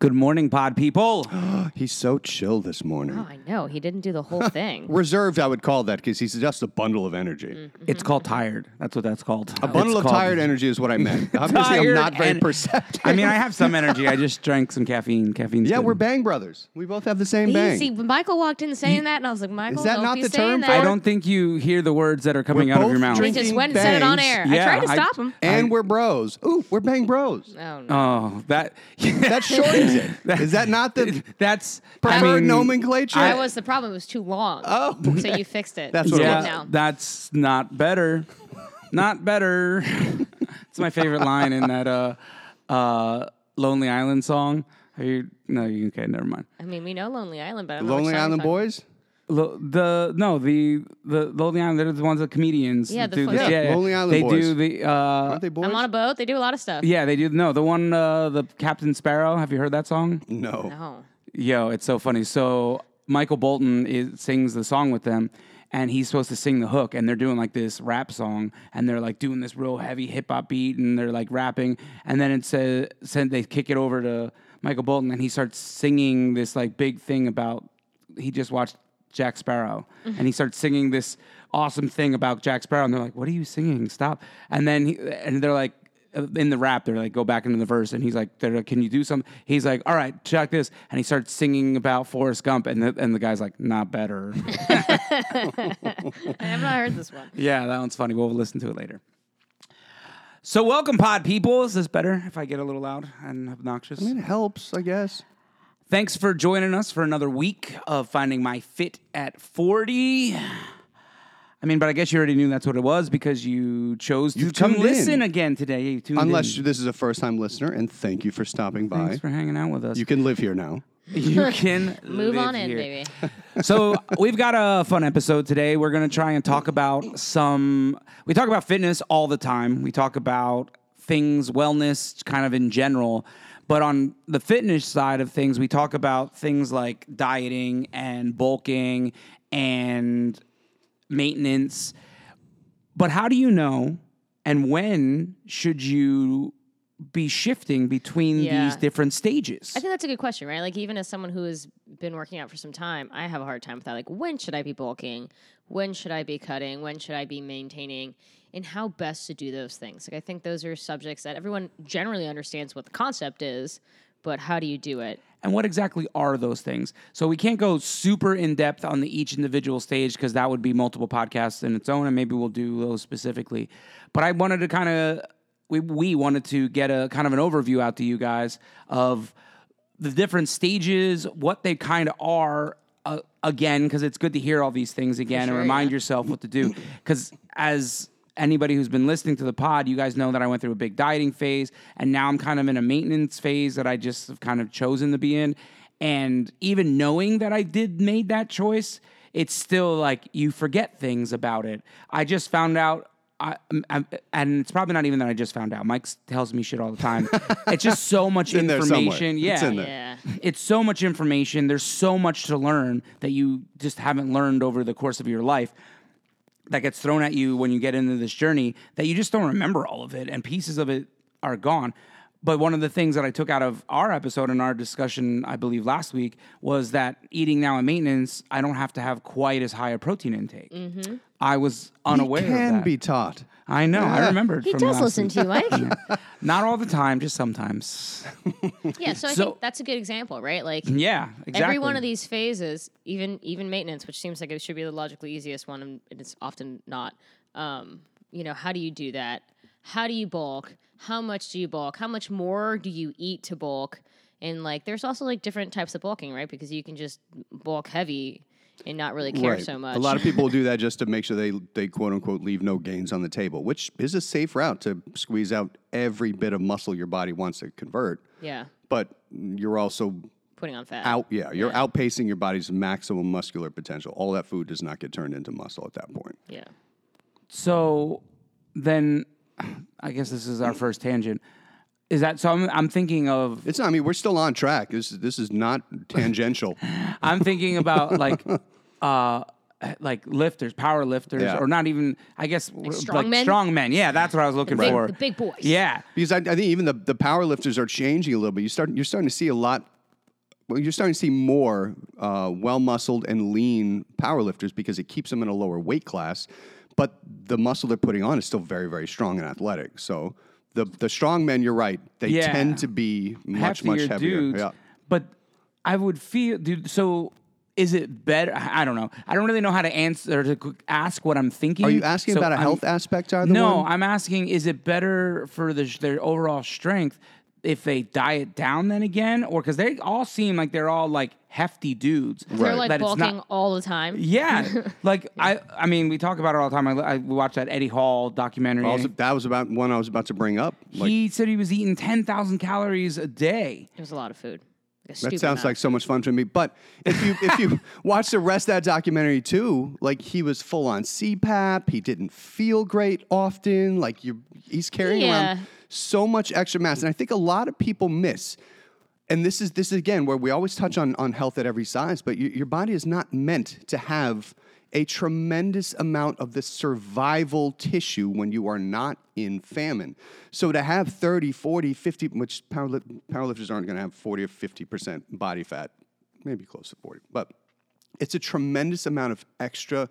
Good morning, pod people. He's so chill this morning. Oh, I know. He didn't do the whole thing. Reserved, I would call that because he's just a bundle of energy. Mm-hmm. It's called tired. That's what that's called. A bundle of tired energy is what I meant. Obviously, I'm Tired not very and- perceptive. I mean, I have some energy. I just drank some caffeine. Caffeine. yeah, we're Bang Brothers. We both have the same bang. See, When Michael walked in saying that, and I was like, Michael, that don't not be the saying term that. for I don't think you hear the words that are coming We're out of both your mouth. He drinking just went and said it on air. Yeah, I tried to I- stop him. and we're bros. Ooh, we're Bang Bros. Oh, no. Oh, that. That shortens it. Is that not the That's preferred I mean, nomenclature? that was the problem. It was too long. Oh. So you fixed it. That's It's what it good was. now. That's not better. not better. it's my favorite line in that uh, uh, Lonely Island song. Have you? No, you okay? Never mind. I mean, we know Lonely Island, but I don't Lonely Island Boys? Lo- the no the the Lonely Island they're the ones that comedians Yeah, the do fun- this. Yeah, Lonely Island they Boys. do the uh Aren't they boys? I'm on a boat. They do a lot of stuff. yeah they do no the one uh the Captain Sparrow have you heard that song no. No. yo it's so funny so Michael Bolton is, sings the song with them and he's supposed to sing the hook and they're doing like this rap song and they're like doing this real heavy hip hop beat and they're like rapping and then it says said they kick it over to Michael Bolton and he starts singing this like big thing about he just watched Jack Sparrow. Mm-hmm. And he starts singing this awesome thing about Jack Sparrow and they're like what are you singing? Stop. And then he, and they're like in the rap they're like go back into the verse and he's like they're like, can you do something he's like all right check this and he starts singing about Forrest Gump and the, and the guy's like not better. I have not heard this one. yeah that one's funny. We'll listen to it later. So welcome pod people. Is this better if I get a little loud and obnoxious? I mean, It helps, I guess. Thanks for joining us for another week of finding my fit at 40. I mean, but I guess you already knew that's what it was because you chose to You come tuned in. listen again today. You tuned Unless in. this is a first time listener, and thank you for stopping by. Thanks for hanging out with us. You can live here now. You can Move live on in, here. baby. so we've got a fun episode today. We're going to try and talk about some. We talk about fitness all the time. We talk about things, wellness, kind of in general. But on the fitness side of things, we talk about things like dieting and bulking and maintenance. But how do you know and when should you be shifting between Yeah. these different stages? I think that's a good question, right? Like, even as someone who has been working out for some time, I have a hard time with that. Like, when should I be bulking? When should I be cutting? When should I be maintaining? And how best to do those things? Like, I think those are subjects that everyone generally understands what the concept is, but how do you do it? and what exactly are those things? So we can't go super in depth on the each individual stage because that would be multiple podcasts in its own, and maybe we'll do those specifically. But I wanted to kind of we we wanted to get a kind of an overview out to you guys of the different stages, what they kind of are. Uh, again, because it's good to hear all these things again sure, and remind yeah. yourself what to do. Because as anybody who's been listening to the pod, you guys know that I went through a big dieting phase, and now I'm kind of in a maintenance phase that I just have kind of chosen to be in. And even knowing that I did made that choice, it's still like you forget things about it. I just found out. I, I'm, and it's probably not even that I just found out. Mike tells me shit all the time. it's just so much in there information. Yeah, It's in there. Yeah. it's so much information. There's so much to learn that you just haven't learned over the course of your life that gets thrown at you when you get into this journey that you just don't remember all of it and pieces of it are gone. But one of the things that I took out of our episode and our discussion, I believe last week, was that eating now in maintenance, I don't have to have quite as high a protein intake. Mm-hmm. I was unaware He can of that. be taught. I know. I remembered. He from does last listen week. to you, Mike. Not all the time, just sometimes. yeah, so I So- think that's a good example, right? Like, Yeah, exactly. Every one of these phases, even even maintenance, which seems like it should be the logically easiest one, and it's often not. Um, you know, how do you do that? How do you bulk? How much do you bulk? How much more do you eat to bulk? And like, there's also like different types of bulking, right? Because you can just bulk heavy and not really care Right. so much. A lot of people do that just to make sure they they quote unquote leave no gains on the table, which is a safe route to squeeze out every bit of muscle your body wants to convert. yeah, But you're also putting on fat. out yeah, you're outpacing your body's maximum muscular potential. All that food does not get turned into muscle at that point. Yeah. So then, I guess this is our first tangent. Is that so? I'm, I'm thinking of It's not I mean, we're still on track. This is this is not tangential. I'm thinking about like uh like lifters, power lifters, Yeah. or not even I guess like strong men? strong men. Yeah, that's what I was looking Big, for. the big boys. Yeah. Because I, I think even the, the power lifters are changing a little bit. You start you're starting to see a lot. Well, you're starting to see more uh, well muscled and lean power lifters because it keeps them in a lower weight class, but the muscle they're putting on is still very very strong and athletic. So the the strong men, you're right, they Yeah. tend to be much much heavier. dudes. Yeah. But I would feel, dude. So is it better? I don't know. I don't really know how to answer to ask what I'm thinking. Are you asking about a health aspect? Either No, one? I'm asking: Is it better for the, their overall strength if they diet down then again, or because they all seem like they're all like hefty dudes? They're like That it's not- bulking all the time. Yeah, like I, I mean, we talk about it all the time. I, I watched that Eddie Hall documentary. I was- that was about one I was about to bring up. Like, he said he was eating ten thousand calories a day. It was a lot of food. Like That sounds amount. like so much fun to me. But if you if you watch the rest of that documentary too, like he was full on CPAP. He didn't feel great often. Like you, he's carrying Yeah. around so much extra mass, and I think a lot of people miss. And this is this is again where we always touch on on health at every size, but your, your body is not meant to have a tremendous amount of the survival tissue when you are not in famine. So to have 30, 40, 50, which powerlift, powerlifters aren't going to have 40 or 50% body fat, maybe close to 40, but it's a tremendous amount of extra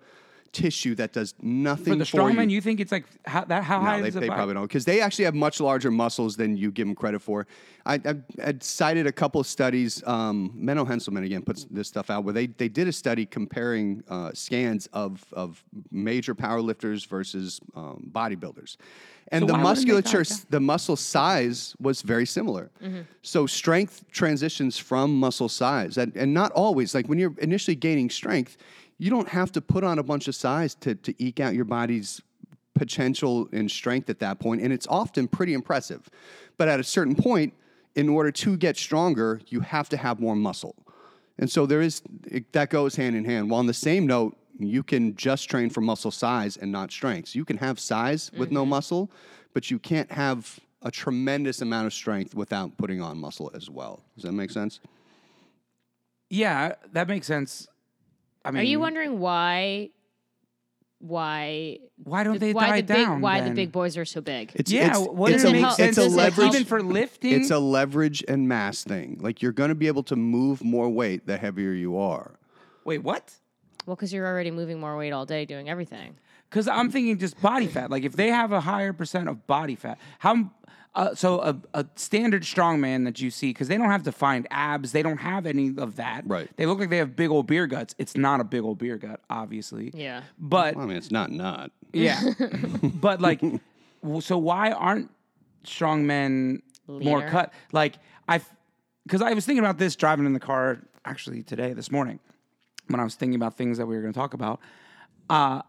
tissue that does nothing For the for you. strongman, you think it's like how that how high No, they, is the they probably don't because they actually have much larger muscles than you give them credit for. I, I, I cited a couple of studies. Um, Menno Henselman again puts this stuff out where they, they did a study comparing uh, scans of, of major powerlifters versus um, bodybuilders, and So the why wouldn't they musculature, the muscle size was very similar. So strength transitions from muscle size, and, and not always. Like when you're initially gaining strength, you don't have to put on a bunch of size to, to eke out your body's potential and strength at that point, and it's often pretty impressive. But at a certain point, in order to get stronger, you have to have more muscle. And so there is it, that goes hand in hand. While on the same note, you can just train for muscle size and not strength. So you can have size with no mm-hmm. muscle, but you can't have a tremendous amount of strength without putting on muscle as well. Does that make sense? Yeah, that makes sense. I mean, Are you wondering why? Why? why don't the- they why diet the big, down? Why the big boys are so big? It's Yeah, it's, what it's does it make sense? it's a does it help- leverage even for lifting. It's a leverage and mass thing. Like you're going to be able to move more weight the heavier you are. Wait, what? Well, because you're already moving more weight all day doing everything. Because I'm thinking just body fat. Like if they have a higher percent of body fat, how? Uh, so a, a standard strongman that you see, because they don't have to find abs, they don't have any of that. Right. They look like they have big old beer guts. It's not a big old beer gut, obviously. Yeah. But I mean, it's not not. yeah, but like, w- so why aren't strong men more Leaner? cut? Like I, because I was thinking about this driving in the car actually today, this morning, when I was thinking about things that we were going to talk about. Uh,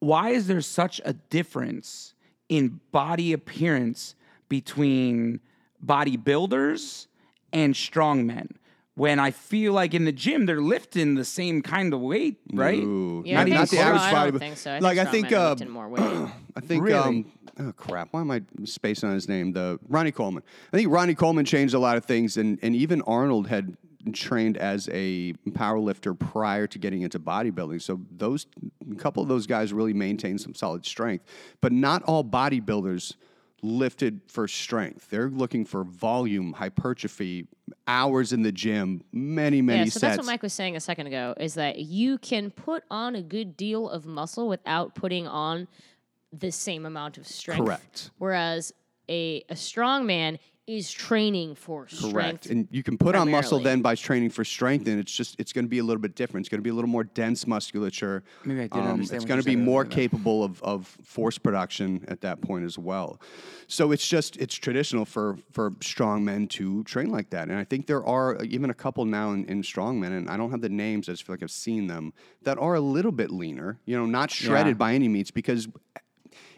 why is there such a difference in body appearance between bodybuilders and strongmen? When I feel like in the gym they're lifting the same kind of weight, right? Ooh. Yeah, not, not the so. average I body. don't but- think so. I like think I think uh, more weight. I think Really? um, oh crap, why am I spacing on his name? The Ronnie Coleman. I think Ronnie Coleman changed a lot of things, and and even Arnold had trained as a power lifter prior to getting into bodybuilding. So those a couple of those guys really maintained some solid strength, but not all bodybuilders lifted for strength. They're looking for volume, hypertrophy, hours in the gym, many many Yeah, so sets. that's what Mike was saying a second ago is that you can put on a good deal of muscle without putting on the same amount of strength. Correct. Whereas a, a strong man is training for strength. Correct. And you can put on muscle then by training for strength, and it's just it's going to be a little bit different. It's going to be a little more dense musculature. Maybe I didn't Um, understand It's going to be more capable of, of force production at that point as well. So it's just it's traditional for for strong men to train like that, and I think there are even a couple now in, in strong men, and I don't have the names. I just feel like I've seen them that are a little bit leaner. You know, not shredded Yeah. by any means, because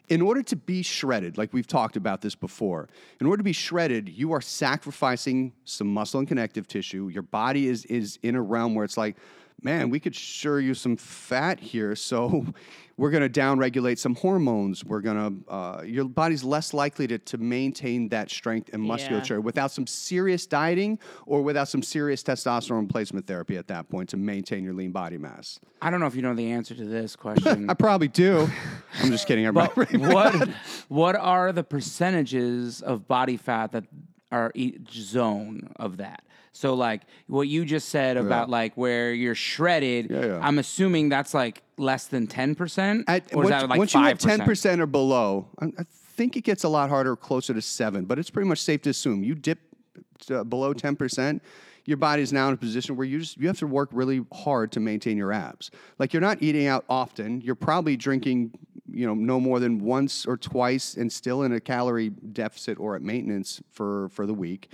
in order to be shredded, like we've talked about this before, in order to be shredded, you are sacrificing some muscle and connective tissue. Your body is is in a realm where it's like, man, we could sure use some fat here, so we're going to downregulate some hormones. We're going to uh, your body's less likely to to maintain that strength and musculature without some serious dieting or without some serious testosterone replacement therapy at that point to maintain your lean body mass. I don't know if you know the answer to this question. I probably do. I'm just kidding. I'm But what what are the percentages of body fat that are each zone of that? So like what you just said about like where you're shredded, Yeah, yeah. I'm assuming that's like less than ten percent, At, or is once, that like once you hit ten percent or below, I, I think it gets a lot harder, closer to seven. But it's pretty much safe to assume you dip to below ten percent, your body is now in a position where you just you have to work really hard to maintain your abs. Like you're not eating out often. You're probably drinking, you know, no more than once or twice, and still in a calorie deficit or at maintenance for for the week.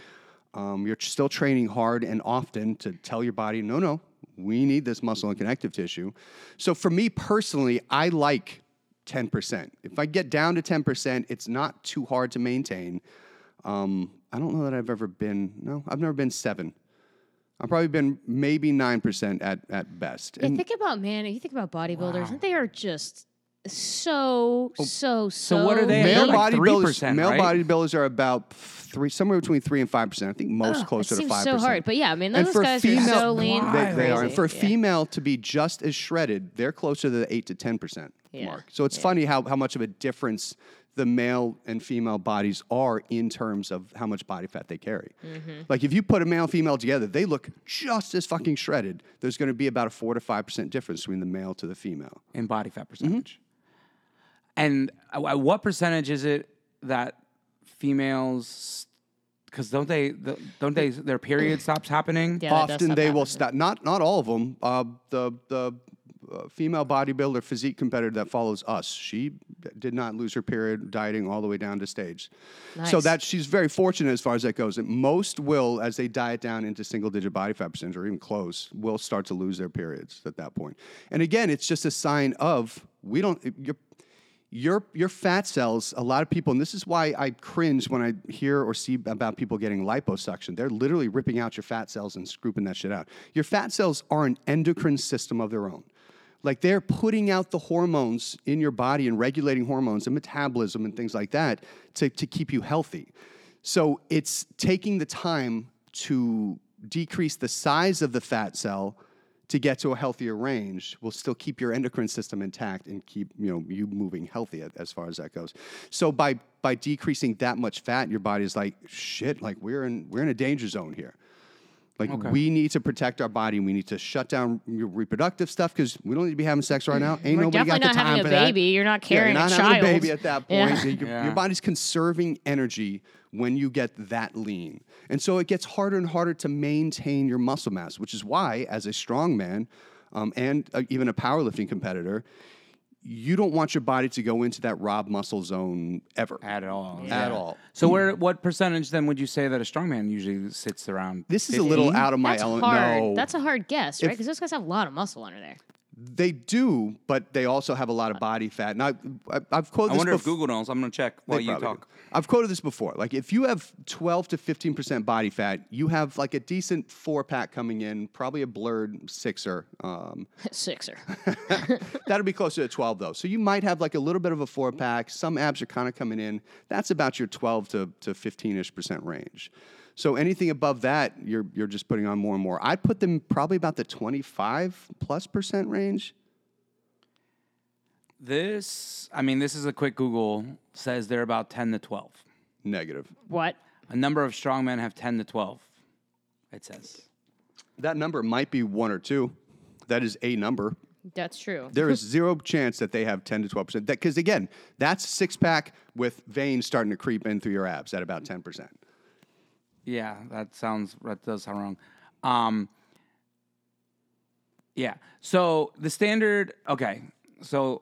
Um, you're still training hard and often to tell your body, no, no, we need this muscle and connective tissue. So for me personally, I like 10%. If I get down to 10%, it's not too hard to maintain. Um, I don't know that I've ever been, no, I've never been seven. I've probably been maybe 9% at, at best. Yeah, And think about man. You think about bodybuilders, and they are just so so so. So what are they male They're like bodybuilders, 3%, male right? bodybuilders are about three, somewhere between three and five percent. I think most Ugh, closer it to five so hard, but yeah, I mean And those guys female- are so lean. They, they are. And crazy. for Yeah. female to be just as shredded, they're closer to the eight to ten percent Yeah. mark. So it's funny how, how much of a difference the male and female bodies are in terms of how much body fat they carry. Mm-hmm. Like if you put a male and female together, they look just as fucking shredded. There's going to be about a four to five percent difference between the male to the female. in body Mm-hmm. fat percentage. And uh, uh, what percentage is it that females? Because don't they? the- Don't they? Their period stops happening. Yeah, that does Often stop they will stop. Not not all of them. Uh, the the female bodybuilder physique competitor that follows us, she did not lose her period dieting all the way down to stage. So Nice. that she's very fortunate as far as that goes. And most will, as they diet down into single digit body fat percentage or even close, will start to lose their periods at that point. And again, it's just a sign of we don't. You're, your your fat cells a lot of people and this is why i cringe when i hear or see about people getting liposuction they're literally ripping out your fat cells and scooping that shit out your fat cells are an endocrine system of their own like they're putting out the hormones in your body and regulating hormones and metabolism and things like that to, to keep you healthy so it's taking the time to decrease the size of the fat cell to get to a healthier range will still keep your endocrine system intact and keep you know you moving healthy as far as that goes. So by by decreasing that much fat, your body's like shit. Like we're in we're in a danger zone here. Like we need to protect our body. We need to shut down your reproductive stuff because we don't need to be having sex right now. Ain't We're nobody got definitely the not time having a baby. You're not Yeah, carrying you're not a having child. a baby at that point. Yeah. Your, Yeah. your body's conserving energy when you get that lean. And so it gets harder and harder to maintain your muscle mass, which is why, as a strong man um, and uh, even a powerlifting competitor, you don't want your body to go into that rob muscle zone ever. At all. At all. So where? What percentage then would you say that a strongman usually sits around? This is a little out of my That's element. hard. No, That's a hard guess, right? Because those guys have a lot of muscle under there. They do, but they also have a lot of body fat. Now, I, I've quoted I this wonder if Google knows. I'm gonna check while you talk. do. I've quoted this before. Like if you have 12 to 15 percent body fat, you have like a decent four pack coming in, probably a blurred sixer. Um, Sixer. that'll be closer to 12 though. So you might have like a little bit of a four pack. Some abs are kind of coming in. That's about your 12 to to 15 ish percent range. So anything above that, you're you're just putting on more and more. I'd put them probably about the 25 plus percent range. This, I mean, this is a quick Google. Says they're about 10 to 12. Negative. what? A number of strong men have 10 to 12. It says. That number might be one or two. That is a number. That's true. There is zero chance that they have 10 to 12%. Because again, that's six pack with veins starting to creep in through your abs at about 10%. Yeah, that sounds that does sound wrong. Um, yeah. So the standard. Okay. So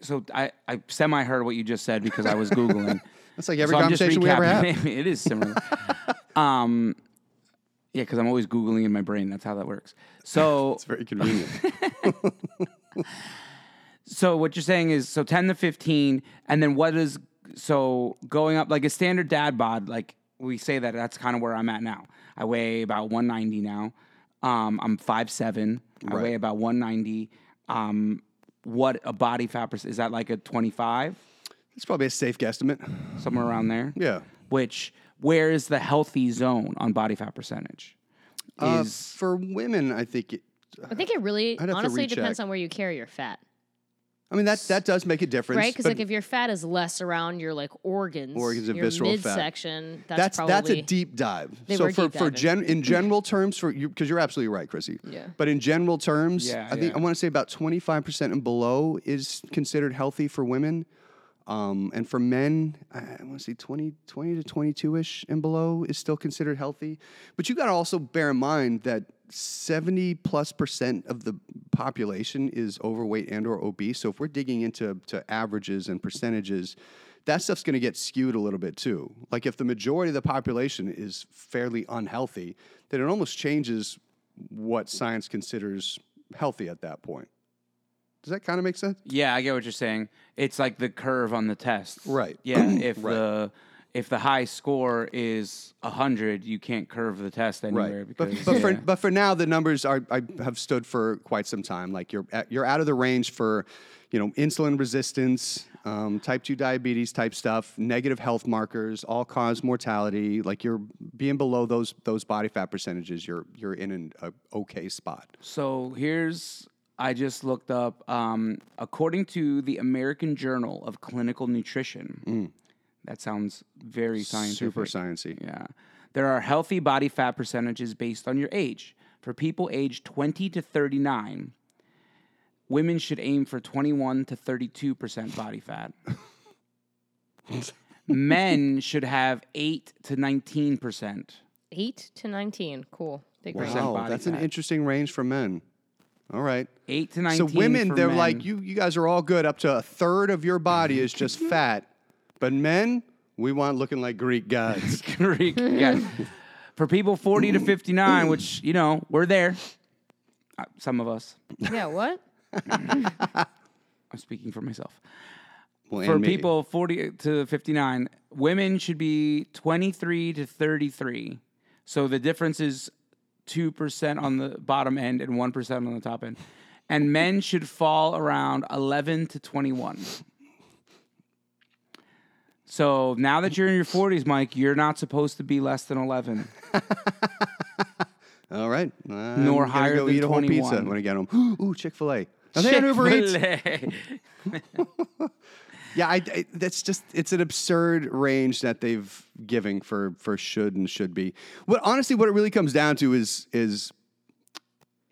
so I I semi heard what you just said because I was googling. That's like every So conversation we ever have. it is similar. um, yeah, because I'm always googling in my brain. That's how that works. So It's very convenient. So what you're saying is so 10 to 15 and then what is so going up like a standard dad bod like we say that that's kind of where I'm at now. I weigh about 190 now. Um, I'm 5'7. I Right. weigh about 190. Um, what a body fat percent is that like a 25 it's probably a safe guesstimate. somewhere around there? Yeah. Which where is the healthy zone on body fat percentage? Uh, Is for women, I think it, I think it really I'd have to honestly depends on where you carry your fat. I mean that that does make a difference, Right, because like if your fat is less around your like organs, Organs and your visceral fat. midsection, that's, that's probably that's a deep dive. They so were for deep for diving. gen, in general terms, for you because you're absolutely right, Chrissy. Yeah. But in general terms, Yeah, I think yeah. I want to say about 25 percent and below is considered healthy for women. Um, and for men, I want to say 20, 20 to 22 ish and below is still considered healthy. But you got to also bear in mind that 70 plus percent of the population is overweight and or obese. So if we're digging into to averages and percentages, that stuff's going to get skewed a little bit too. Like if the majority of the population is fairly unhealthy, then it almost changes what science considers healthy at that point. Does that kind of make sense? Yeah, I get what you're saying. It's like the curve on the test. Right. Yeah. If Right. the if the high score is hundred, you can't curve the test anywhere But, because but for yeah. but for now, the numbers are I have stood for quite some time. Like you're at, you're out of the range for, you know, insulin resistance, um, type two diabetes type stuff, negative health markers, all cause mortality. Like you're being below those those body fat percentages. You're you're in an a okay spot. So here's I just looked up. Um, according to the American Journal of Clinical Nutrition, that sounds very scientific. Super sciencey. Yeah, there are healthy body fat percentages based on your age. For people aged 20 to 39, women should aim for 21 to 32 percent body fat. Men should have 8 to 19 percent. eight to nineteen. Cool, big. Wow, body that's an interesting range for men. All right. 8 to So women, for they're men. like you. You guys are all good. Up to a third of your body is just fat, but men, we want looking like Greek gods. Greek. yeah. For people 40 to 59, which, you know, we're there. Uh, some of us. Yeah, what? I'm speaking for myself. Well, For and me. people 40 to 59, women should be 23 to 33. So the difference is 2% on the bottom end and 1% on the top end. And men should fall around 11 to 21. So now that you're in your 40s, Mike, you're not supposed to be less than 11. All right. I'm Nor higher go than eat a whole pizza when I get home. Ooh, Chick Fil A. Are they on Chick-fil-A. Yeah, I, I, that's just it's an absurd range that they've giving for for should and should be. What honestly, what it really comes down to is is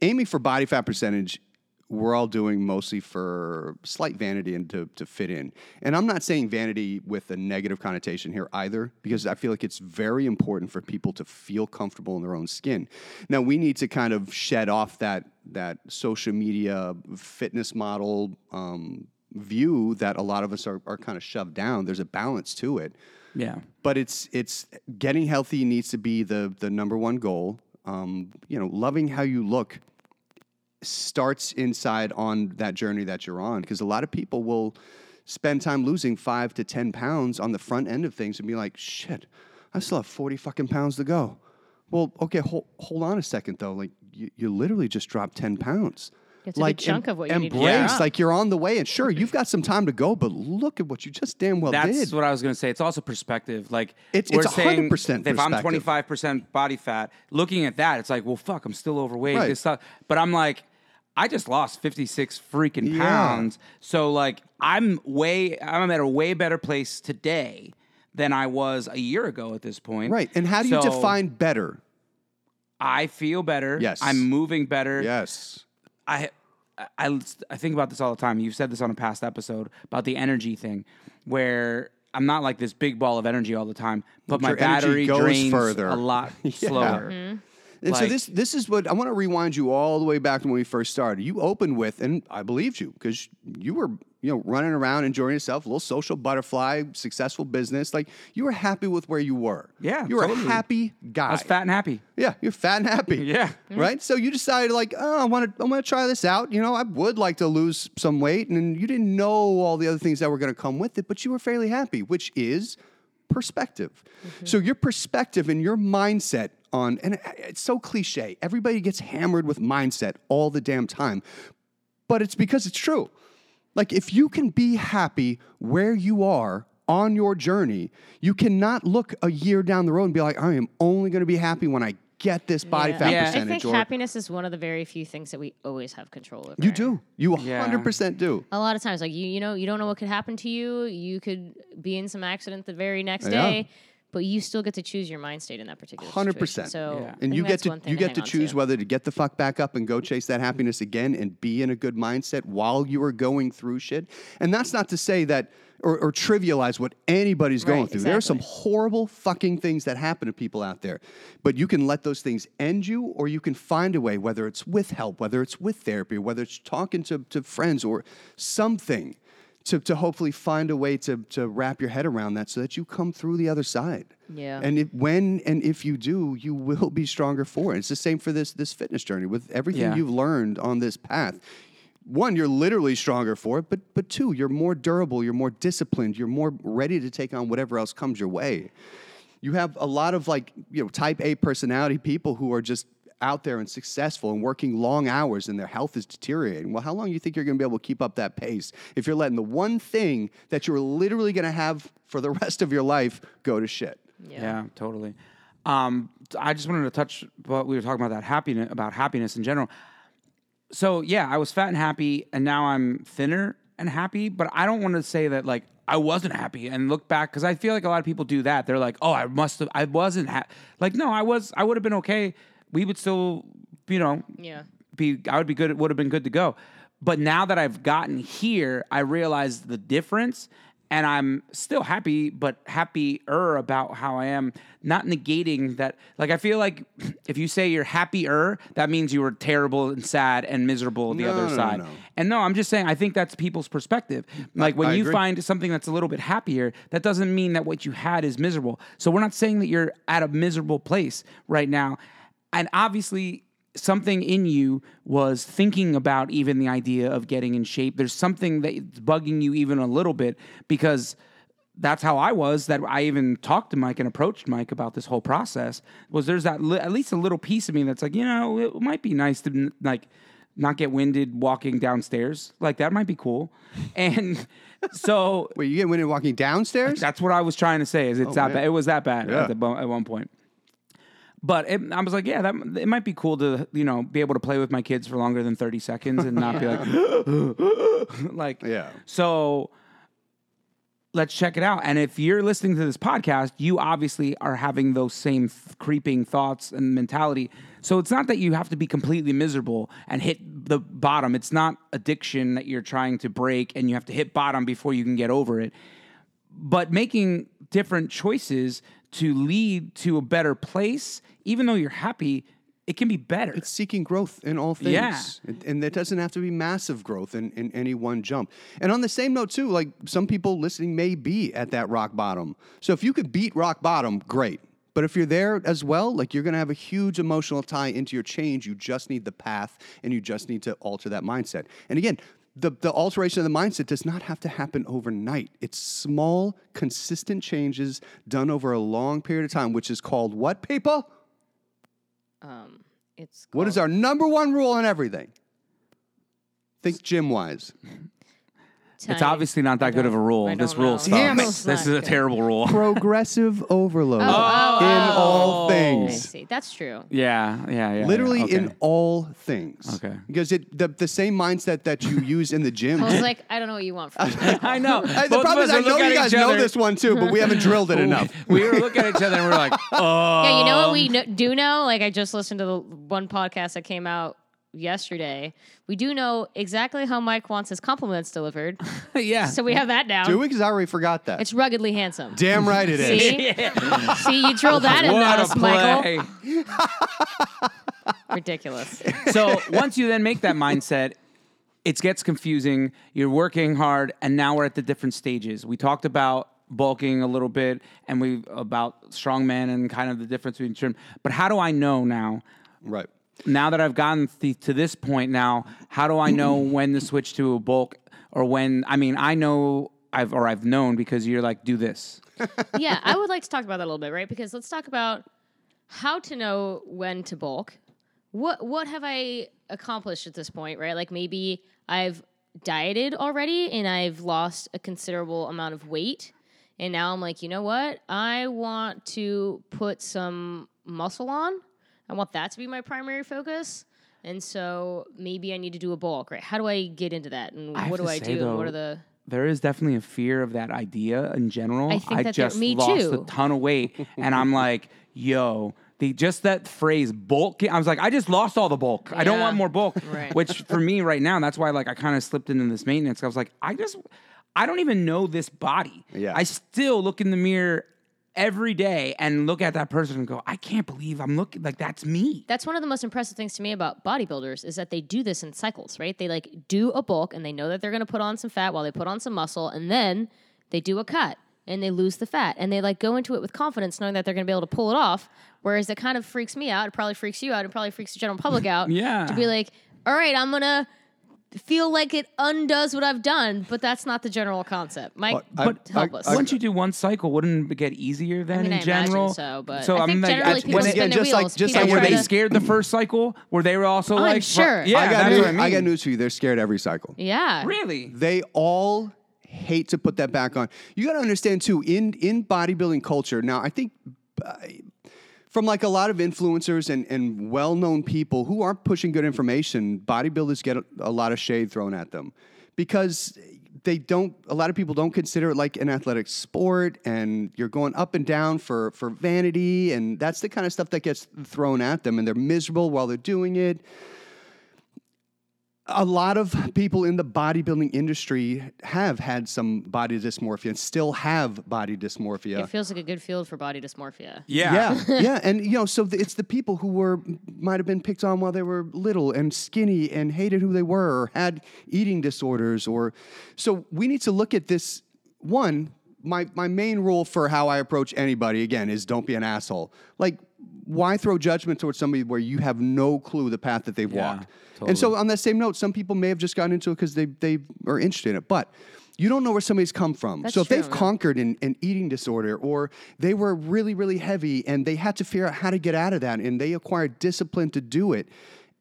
aiming for body fat percentage. We're all doing mostly for slight vanity and to, to fit in. And I'm not saying vanity with a negative connotation here either, because I feel like it's very important for people to feel comfortable in their own skin. Now we need to kind of shed off that that social media fitness model um, view that a lot of us are, are kind of shoved down. There's a balance to it yeah. but it's it's getting healthy needs to be the the number one goal. Um, you know, loving how you look starts inside on that journey that you're on because a lot of people will spend time losing five to ten pounds on the front end of things and be like, shit, I still have forty fucking pounds to go. Well, okay, hold, hold on a second though. Like you, you literally just dropped ten pounds. It's a good like chunk of what you need to embrace, like you're on the way, and sure, you've got some time to go, but look at what you just damn well That's did. That's what I was going to say. It's also perspective. Like It's- we're it's saying 100% if I'm 25% body fat, looking at that, it's like, well, fuck, I'm still overweight. Right. This stuff. But I'm like, I just lost 56 freaking Yeah. pounds. So like, I'm way, I'm at a way better place today than I was a year ago at this point. Right. And how do you define better? I feel better. Yes. I'm moving better. Yes. I, I, I think about this all the time. You've said this on a past episode about the energy thing, where I'm not like this big ball of energy all the time, but, my your energy battery drains further. a lot slower. Mm-hmm. And so this this is what I want to rewind you all the way back to when we first started. You opened with, and I believed you because you were you know running around enjoying yourself, a little social butterfly, successful business. Like you were happy with where you were. Yeah, you were totally. a happy guy. I was fat and happy. Yeah, you're fat and happy. Yeah. Mm-hmm. Right. So you decided like, oh, I want to, I want to try this out. You know, I would like to lose some weight, and you didn't know all the other things that were going to come with it, but you were fairly happy, which is perspective. Mm-hmm. So your perspective and your mindset on, and it's so cliche. Everybody gets hammered with mindset all the damn time, but it's because it's true. Like if you can be happy where you are on your journey, you cannot look a year down the road and be like, I am only going to be happy when I get this body Yeah. fat Yeah. I I think or happiness is one of the very few things that we always have control over. you do. You Yeah. 100% do. A lot of times, like you, you know, you don't know what could happen to you. You could be in some accident the very next Yeah. day, but you still get to choose your mind state in that particular. 100%. situation. So, Yeah. And you get to one thing you get hang to on choose whether to get the fuck back up and go chase that happiness again and be in a good mindset while you are going through shit. And that's not to say that or, or trivialize what anybody's going Right, through. There are some horrible fucking things that happen to people out there. But you can let those things end you or you can find a way, whether it's with help, whether it's with therapy, whether it's talking to, to friends or something. To, to hopefully find a way to, to wrap your head around that so that you come through the other side. Yeah. And if, when and if you do, you will be stronger for it. It's the same for this this fitness journey with everything Yeah. you've learned on this path. One, you're literally stronger for it, but but two, you're more durable, you're more disciplined, you're more ready to take on whatever else comes your way. You have a lot of like, you know, type A personality people who are just out there and successful and working long hours and their health is deteriorating. Well, how long do you think you're going to be able to keep up that pace if you're letting the one thing that you're literally going to have for the rest of your life go to shit? Yeah, totally. Um, I just wanted to touch what we were talking about that happiness about happiness in general. So yeah, I was fat and happy, and now I'm thinner and happy. But I don't want to say that like I wasn't happy and look back because I feel like a lot of people do that. They're like, oh, I must have, I wasn't happy. Like no, I was, I would have been okay. We would still, you know, Yeah. be I would be good. It would have been good to go. But now that I've gotten here, I realize the difference, and I'm still happy, but happier about how I am. Not negating that. Like I feel like if you say you're happier, that means you were terrible and sad and miserable the No, other no, side. no. And no, I'm just saying I think that's people's perspective. Like when I you agree. find something that's a little bit happier, that doesn't mean that what you had is miserable. So we're not saying that you're at a miserable place right now. And obviously something in you was thinking about even the idea of getting in shape. There's something that's bugging you even a little bit because that's how I was. That I even talked to Mike and approached Mike about this whole process. Was there's that li- at least a little piece of me that's like, you know, it might be nice to n- like not get winded walking downstairs. Like that might be cool. And so Wait, you get you're walking downstairs? that's what I was trying to say. Is it's oh, that man. bad? It was that bad Yeah. at, the, bo- at one point. But it, I was like, yeah, that it might be cool to you know be able to play with my kids for longer than thirty seconds and not be like, like Yeah. So let's check it out. And if you're listening to this podcast, you obviously are having those same th- creeping thoughts and mentality. So it's not that you have to be completely miserable and hit the bottom. It's not addiction that you're trying to break and you have to hit bottom before you can get over it. But making different choices to lead to a better place, even though you're happy, it can be better. It's seeking growth in all things. Yeah. And, and it doesn't have to be massive growth in, in any one jump. And on the same note, too, like some people listening may be at that rock bottom. So if you could beat rock bottom, great. But if you're there as well, like you're going to have a huge emotional tie into your change. You just need the path and you just need to alter that mindset. And again, the, the alteration of the mindset does not have to happen overnight. It's small, consistent changes done over a long period of time, which is called what, people? Um, it's What is our number one rule on everything? Think gym wise. It's obviously not that good of a don't- rule. This don't rule know. sucks. Damn it. It's This not is a good. terrible rule. Progressive overload Oh, oh, in oh. all I things. see. That's true. Yeah, yeah, yeah. Literally yeah. Okay. in all things. Okay. Because it the, the same mindset that you use in the gym. I was like, I don't know what you want from me. I know. Hey, the Both of problem is, us I are know looking you at guys each know other. this one too, but we haven't drilled it enough. We were looking at each other and we are like, oh. Yeah, you know what we um, kn- do know? Like, I just listened to the one podcast that came out yesterday. We do know exactly how Mike wants his compliments delivered, yeah. so we have that down. Do we? Because I already forgot that. It's ruggedly handsome. Damn right it is. See, see, you drilled that in what us, Michael. Ridiculous. so once you then make that mindset, it gets confusing. You're working hard, and now we're at the different stages. We talked about bulking a little bit, and we about strongman and kind of the difference between trim. But how do I know now? Right. Now that I've gotten th- to this point, now how do I know when to switch to a bulk or when? I mean, I know I've or I've known because you're like, do this. yeah, I would like to talk about that a little bit, right? Because let's talk about how to know when to bulk. What what have I accomplished at this point, right? Like maybe I've dieted already and I've lost a considerable amount of weight. And now I'm like, you know what? I want to put some muscle on. I want that to be my primary focus. And so maybe I need to do a bulk, right? How do I get into that? And what do I say, do? and what are the there is definitely a fear of that idea in general. I think that just me lost too. a ton of weight, and I'm like, yo. The, just that phrase bulk i was like i just lost all the bulk i don't want more bulk Right. which for me right now that's why like i kind of slipped into this maintenance i was like i just i don't even know this body Yeah. i still look in the mirror every day and look at that person and go i can't believe i'm looking like that's me That's one of the most impressive things to me about bodybuilders is that they do this in cycles, right? They like do a bulk and they know that they're going to put on some fat while they put on some muscle and then they do a cut and they lose the fat and they like go into it with confidence knowing that they're going to be able to pull it off whereas it kind of freaks me out it probably freaks you out it probably freaks the general public out Yeah. to be like all right i'm going to feel like it undoes what i've done but that's not the general concept mike Well, I- but help I- us I- once you do one cycle wouldn't it get easier then mean, in I imagine general so, but so I I'm think like, generally that's people when spin it- Again, their just like- just People like were they to- scared the first cycle? Were they were also I'm like, sure. Yeah, I got news, I mean. I got news for you. They're scared every cycle. yeah Really? They all hate to put that back on. You got to understand too in in bodybuilding culture. Now, I think uh, from like a lot of influencers and, and well-known people who aren't pushing good information, bodybuilders get a, a lot of shade thrown at them because they don't a lot of people don't consider it like an athletic sport and you're going up and down for for vanity and that's the kind of stuff that gets thrown at them and they're miserable while they're doing it a lot of people in the bodybuilding industry have had some body dysmorphia and still have body dysmorphia. it feels like a good field for body dysmorphia Yeah. yeah, yeah, and you know, so th- it's the people who were might have been picked on while they were little and skinny and hated who they were or had eating disorders or so we need to look at this one my my main rule for how I approach anybody again is don't be an asshole. Like why throw judgment towards somebody where you have no clue the path that they've Yeah, walked? And so on that same note, some people may have just gotten into it because they they are interested in it, but you don't know where somebody's come from. That's so if true, they've yeah. conquered an, an eating disorder or they were really, really heavy and they had to figure out how to get out of that and they acquired discipline to do it.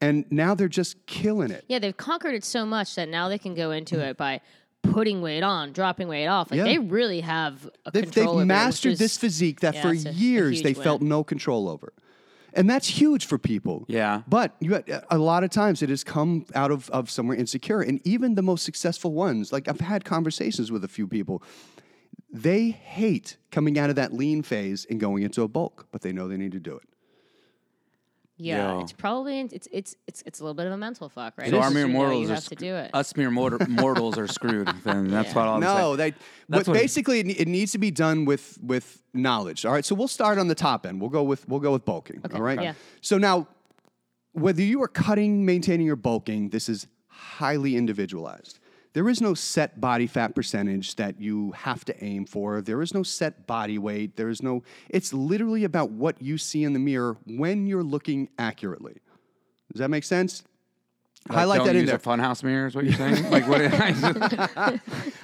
And now they're just killing it. Yeah, they've conquered it so much that now they can go into it by putting weight on, dropping weight off. Like Yeah. they really have a They've, they've over it, mastered which this is- physique that yeah, for it's a- a years huge they felt no control over. And that's huge for people. Yeah. But you, a lot of times it has come out of, of somewhere insecure. And even the most successful ones, like I've had conversations with a few people, they hate coming out of that lean phase and going into a bulk, but they know they need to do it. Yeah, Yo. it's probably it's it's it's it's a little bit of a mental fuck, right? So our mere mortals are have to sc- do it. us mere mortar- mortals are screwed. Then that's what I'll No, say. they. That's What, what- basically, it, it needs to be done with with knowledge. All right, so we'll start on the top end. We'll go with we'll go with bulking. all right. yeah. So now, whether you are cutting, maintaining, or bulking, this is highly individualized. There is no set body fat percentage that you have to aim for. There is no set body weight. There is no. It's literally about what you see in the mirror when you're looking accurately. Does that make sense? Like, Highlight don't that in use there. a funhouse mirror is what you're saying. like what?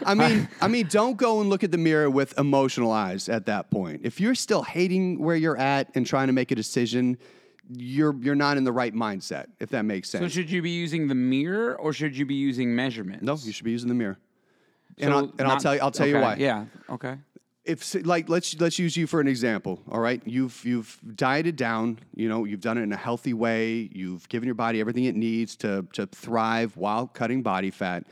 I mean, I mean, don't go and look at the mirror with emotional eyes at that point. If you're still hating where you're at and trying to make a decision, you're you're not in the right mindset. If that makes sense. so should you be using the mirror or should you be using measurements? no, you should be using the mirror. and So I'll, and I'll tell you, I'll tell you why. Yeah. Okay. if like let's let's use you for an example all right you've you've dieted down you know you've done it in a healthy way you've given your body everything it needs to to thrive while cutting body fat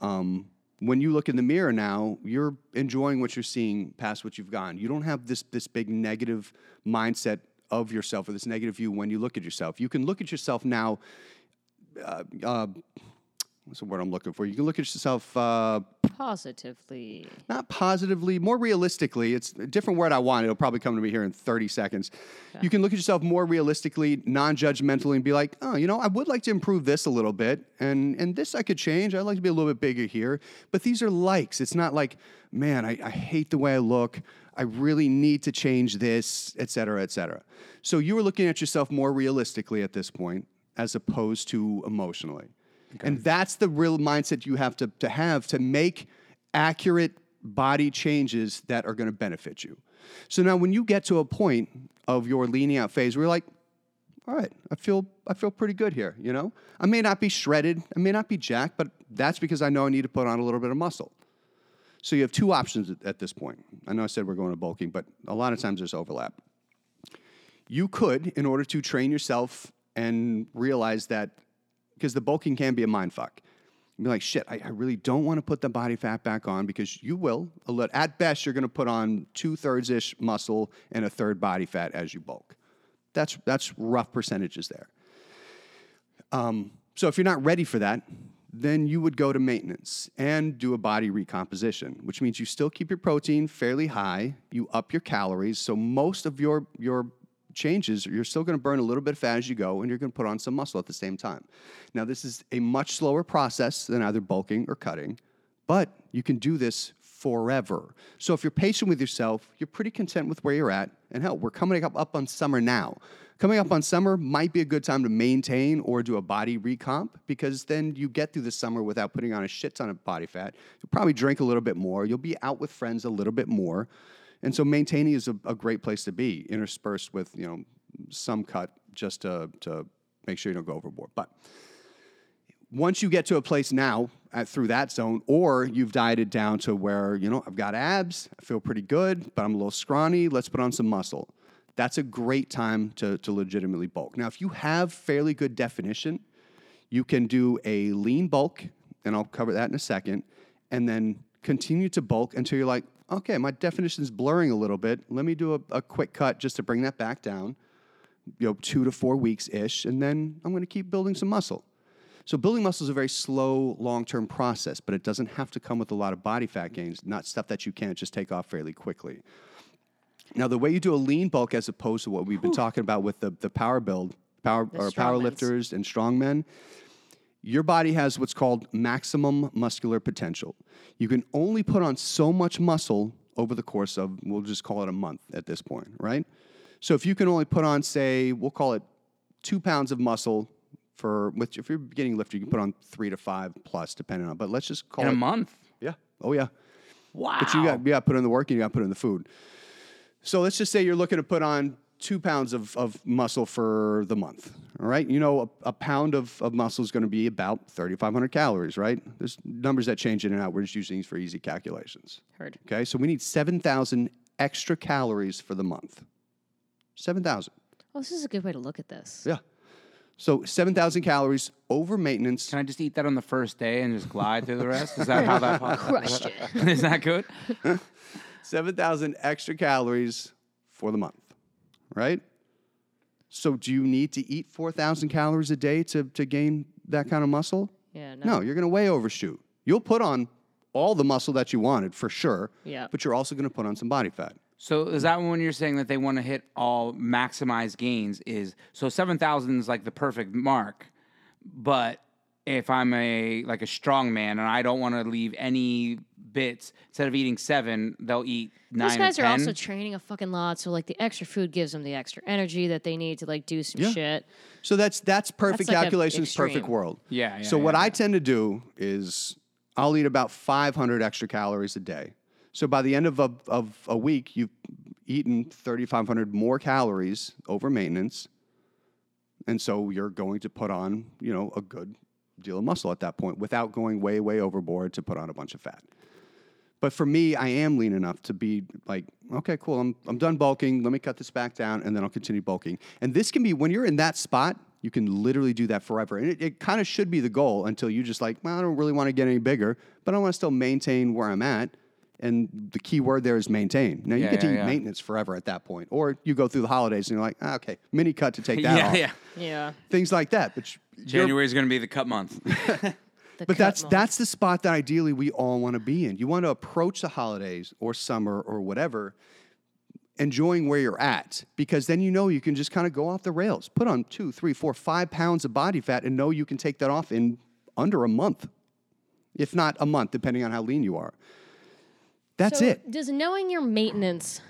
um, when you look in the mirror now you're enjoying what you're seeing past what you've gone you don't have this this big negative mindset of yourself or this negative view when you look at yourself you can look at yourself now uh, uh, what's the word I'm looking for? You can look at yourself uh, Positively. not positively, more realistically. It's a different word I want. It'll probably come to me here in 30 seconds. You can look at yourself more realistically, non-judgmentally, and be like, oh, you know, I would like to improve this a little bit, and and this I could change. I'd like to be a little bit bigger here. But these are likes. It's not like, man, I, I hate the way I look. I really need to change this, et cetera, et cetera. So you were looking at yourself more realistically at this point, as opposed to emotionally. And that's the real mindset you have to, to have to make accurate body changes that are going to benefit you. So now when you get to a point of your leaning out phase where you're like, all right, I feel I feel pretty good here, you know? I may not be shredded, I may not be jacked, but that's because I know I need to put on a little bit of muscle. So you have two options at, this point. I know I said we're going to bulking, but a lot of times there's overlap. You could, in order to train yourself and realize that, because the bulking can be a mind fuck. You'd be like, shit, I, I really don't want to put the body fat back on because you will. At best, you're going to put on two thirds ish muscle and a third body fat as you bulk. That's, that's rough percentages there. Um, so if you're not ready for that, then you would go to maintenance and do a body recomposition, which means you still keep your protein fairly high, you up your calories. So most of your your changes, you're still going to burn a little bit of fat as you go, and you're going to put on some muscle at the same time. Now, this is a much slower process than either bulking or cutting, but you can do this forever. So if you're patient with yourself, you're pretty content with where you're at. And hell, we're coming up, up on summer now. Coming up on summer might be a good time to maintain or do a body recomp because then you get through the summer without putting on a shit ton of body fat. You'll probably drink a little bit more. You'll be out with friends a little bit more. And so maintaining is a, a great place to be, interspersed with, you know, some cut just to, to make sure you don't go overboard. But once you get to a place now through that zone, or you've dieted down to where, you know, I've got abs, I feel pretty good, but I'm a little scrawny, let's put on some muscle. That's a great time to, to legitimately bulk. Now, if you have fairly good definition, you can do a lean bulk, and I'll cover that in a second, and then continue to bulk until you're like, okay, my definition's blurring a little bit. Let me do a, a quick cut just to bring that back down, you know, two to four weeks ish, and then I'm gonna keep building some muscle. So building muscle is a very slow, long-term process, but it doesn't have to come with a lot of body fat gains, not stuff that you can't just take off fairly quickly. Now, the way you do a lean bulk as opposed to what we've been talking about with the, the power build, power or power strongmans. lifters and strongmen, your body has what's called maximum muscular potential. You can only put on so much muscle over the course of, we'll just call it a month at this point, right? So if you can only put on, say, we'll call it two pounds of muscle for, which if you're beginning lifter, you can put on three to five plus, depending on, but let's just call in it. a month. Yeah. Oh, yeah. Wow. But you got you got to put in the work and you got to put in the food. So let's just say you're looking to put on two pounds of, of muscle for the month. All right. You know, a, a pound of, of muscle is going to be about 3,500 calories, right? There's numbers that change in and out. We're just using these for easy calculations. Heard. Okay. So we need 7,000 extra calories for the month. 7,000. Well, this is a good way to look at this. Yeah. So 7,000 calories over maintenance. Can I just eat that on the first day and just glide through the rest? Is that how that Crushed it. Is that good? 7,000 extra calories for the month, right? So, do you need to eat 4,000 calories a day to, to gain that kind of muscle? Yeah. No. No, you're going to way overshoot. You'll put on all the muscle that you wanted for sure, Yeah. but you're also going to put on some body fat. So is that when you're saying that they want to hit all maximized gains? Is so seven thousand is like the perfect mark, but if I'm a like a strong man and I don't want to leave any bits, instead of eating seven, they'll eat nine. These guys or are also training a fucking lot, so like the extra food gives them the extra energy that they need to like do some Yeah. shit. So that's that's perfect That's like calculations, perfect world. Yeah, yeah, so what yeah, I tend to do is I'll eat about 500 extra calories a day. So by the end of a, of a week, you've eaten 3,500 more calories over maintenance, and so you're going to put on you know a good deal of muscle at that point without going way way overboard to put on a bunch of fat. But for me, I am lean enough to be like, okay, cool, I'm, I'm done bulking. Let me cut this back down and then I'll continue bulking. And this can be, when you're in that spot, you can literally do that forever. And it, it kind of should be the goal until you just like, well, I don't really want to get any bigger, but I want to still maintain where I'm at. And the key word there is maintain. Now you Yeah, get to yeah, eat yeah. maintenance forever at that point, or you go through the holidays and you're like, ah, okay, mini cut to take that yeah, off. yeah. Yeah. Things like that. But January is going to be the cut month. The but cut that's month. that's the spot that ideally we all want to be in. You want to approach the holidays or summer or whatever enjoying where you're at because then you know you can just kind of go off the rails put on two three four five pounds of body fat and know you can take that off in under a month if not a month depending on how lean you are that's So it Does knowing your maintenance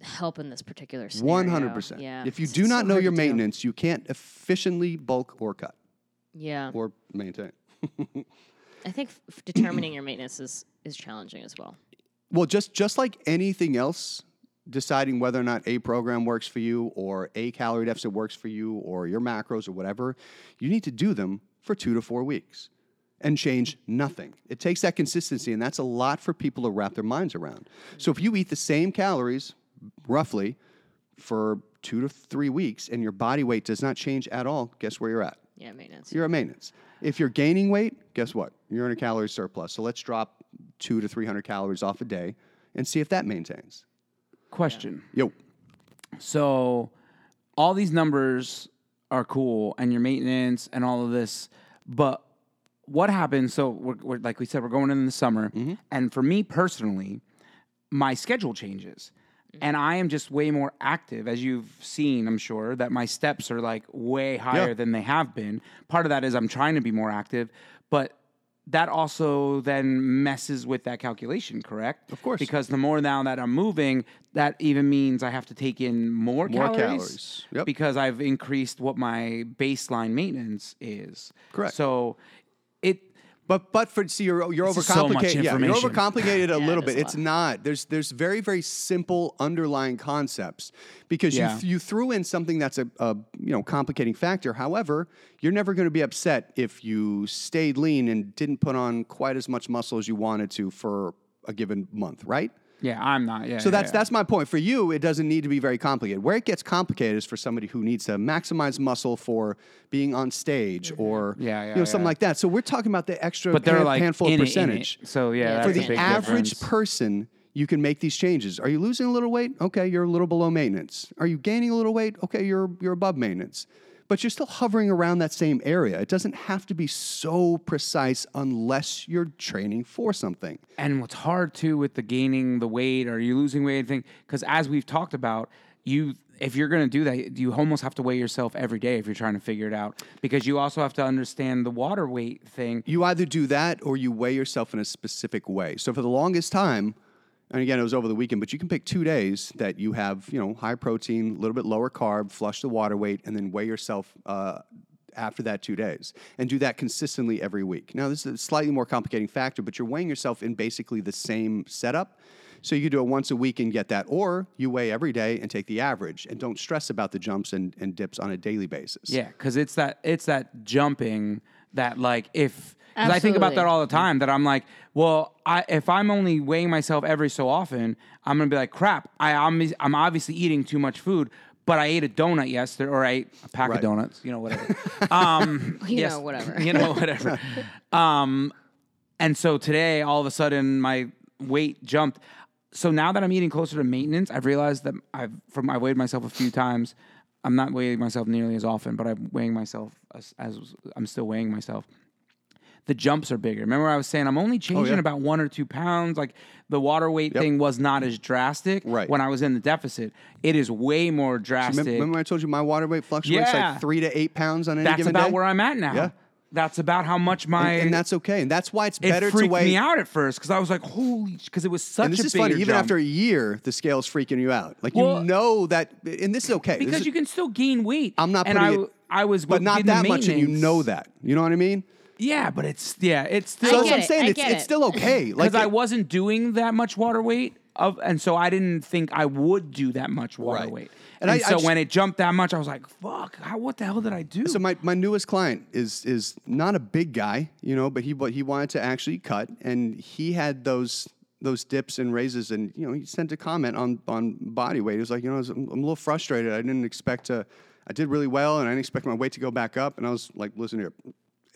help in this particular scenario? 100% Yeah. if you It's do so not know your to do. maintenance you can't efficiently bulk or cut Yeah. or maintain I think f- determining your maintenance is is challenging as well. Well, just just like anything else, deciding whether or not a program works for you or a calorie deficit works for you or your macros or whatever, you need to do them for 2 to 4 weeks and change nothing. It takes that consistency and that's a lot for people to wrap their minds around. So if you eat the same calories roughly for 2 to 3 weeks and your body weight does not change at all, guess where you're at? Yeah, maintenance. You're at maintenance. If you're gaining weight, guess what? You're in a calorie surplus. So let's drop two to 300 calories off a day and see if that maintains. Question. Yo, So all these numbers are cool and your maintenance and all of this, but what happens? So we're, we're like we said, we're going in the summer, mm-hmm. and for me personally, my schedule changes. Mm-hmm. And I am just way more active, as you've seen, I'm sure, that my steps are like way higher Yeah. than they have been. Part of that is I'm trying to be more active, but that also then messes with that calculation, correct? Of course. Because the more now that I'm moving, that even means I have to take in more, More calories, calories. Yep. because I've increased what my baseline maintenance is. Correct. So but but for see you're you're This is so overcomplicated. yeah, you're overcomplicated a Yeah, little it is bit. a It's not. There's there's very very simple underlying concepts because Yeah. you you threw in something that's a, a you know complicating factor. However, you're never going to be upset if you stayed lean and didn't put on quite as much muscle as you wanted to for a given month, right? Yeah, I'm not. Yeah. So that's yeah. that's my point. For you, it doesn't need to be very complicated. Where it gets complicated is for somebody who needs to maximize muscle for being on stage or Mm-hmm. Yeah, yeah, you know something like that. So we're talking about the extra but they're hand- like handful in of it, in percentage. it. So yeah, Yeah, that's For a the big average difference. person, you can make these changes. Are you losing a little weight? Okay, you're a little below maintenance. Are you gaining a little weight? Okay, you're you're above maintenance. But you're still hovering around that same area. It doesn't have to be so precise unless you're training for something. And what's hard too with the gaining the weight or you losing weight thing, because as we've talked about, you if you're going to do that, you almost have to weigh yourself every day if you're trying to figure it out, because you also have to understand the water weight thing. You either do that or you weigh yourself in a specific way. So for the longest time, and again, it was over the weekend, but you can pick two days that you have, you know, high protein, a little bit lower carb, flush the water weight, and then weigh yourself uh, after that two days, and do that consistently every week. Now, this is a slightly more complicating factor, but you're weighing yourself in basically the same setup. So you do it once a week and get that, or you weigh every day and take the average, and don't stress about the jumps and, and dips on a daily basis. Yeah, because it's that it's that jumping that like if because I think about that all the time that I'm like, well, I if I'm only weighing myself every so often, I'm gonna be like, crap, I I'm, I'm obviously eating too much food. But I ate a donut yesterday, or I ate a pack Right. of donuts, you know, whatever. Um, You know, whatever. you know, whatever. Um, and so today, all of a sudden, my weight jumped. So now that I'm eating closer to maintenance, I've realized that I've from I weighed myself a few times. I'm not weighing myself nearly as often, but I'm weighing myself as, as I'm still weighing myself. The jumps are bigger. Remember, I was saying I'm only oh, changing Oh, yeah. about one or two pounds. Like the water weight thing was not as drastic Right. when I was in the deficit. It is way more drastic. Remember, remember I told you my water weight fluctuates Yeah. like three to eight pounds on any That's given about where I'm at now. Yeah. That's about how much my and, and that's okay. And that's why it's it better to freaked weigh. me out at first because I was like, holy, because it was such and this a is funny. Even jump. after a year, the scale's freaking you out. Like Well- you know that, and this is okay. Because is- you can still gain weight. I'm not and I, it- I was, but not that much, and you know that. You know what I mean? Yeah, but it's yeah, it's So I still that's get what I'm it, saying. I it's get it's it. still okay. Like because I it- wasn't doing that much water weight of, and so I didn't think I would do that much water Right. weight. And And, I- I so just- when it jumped that much, I was like, "Fuck! How, what the hell did I do?" So my, my newest client is is not a big guy, you know, but he but he wanted to actually cut, and he had those those dips and raises, and you know, he sent a comment on on body weight. He was like, you know, I was, I'm a little frustrated. I didn't expect to. I did really well, and I didn't expect my weight to go back up. And I was like, listen here,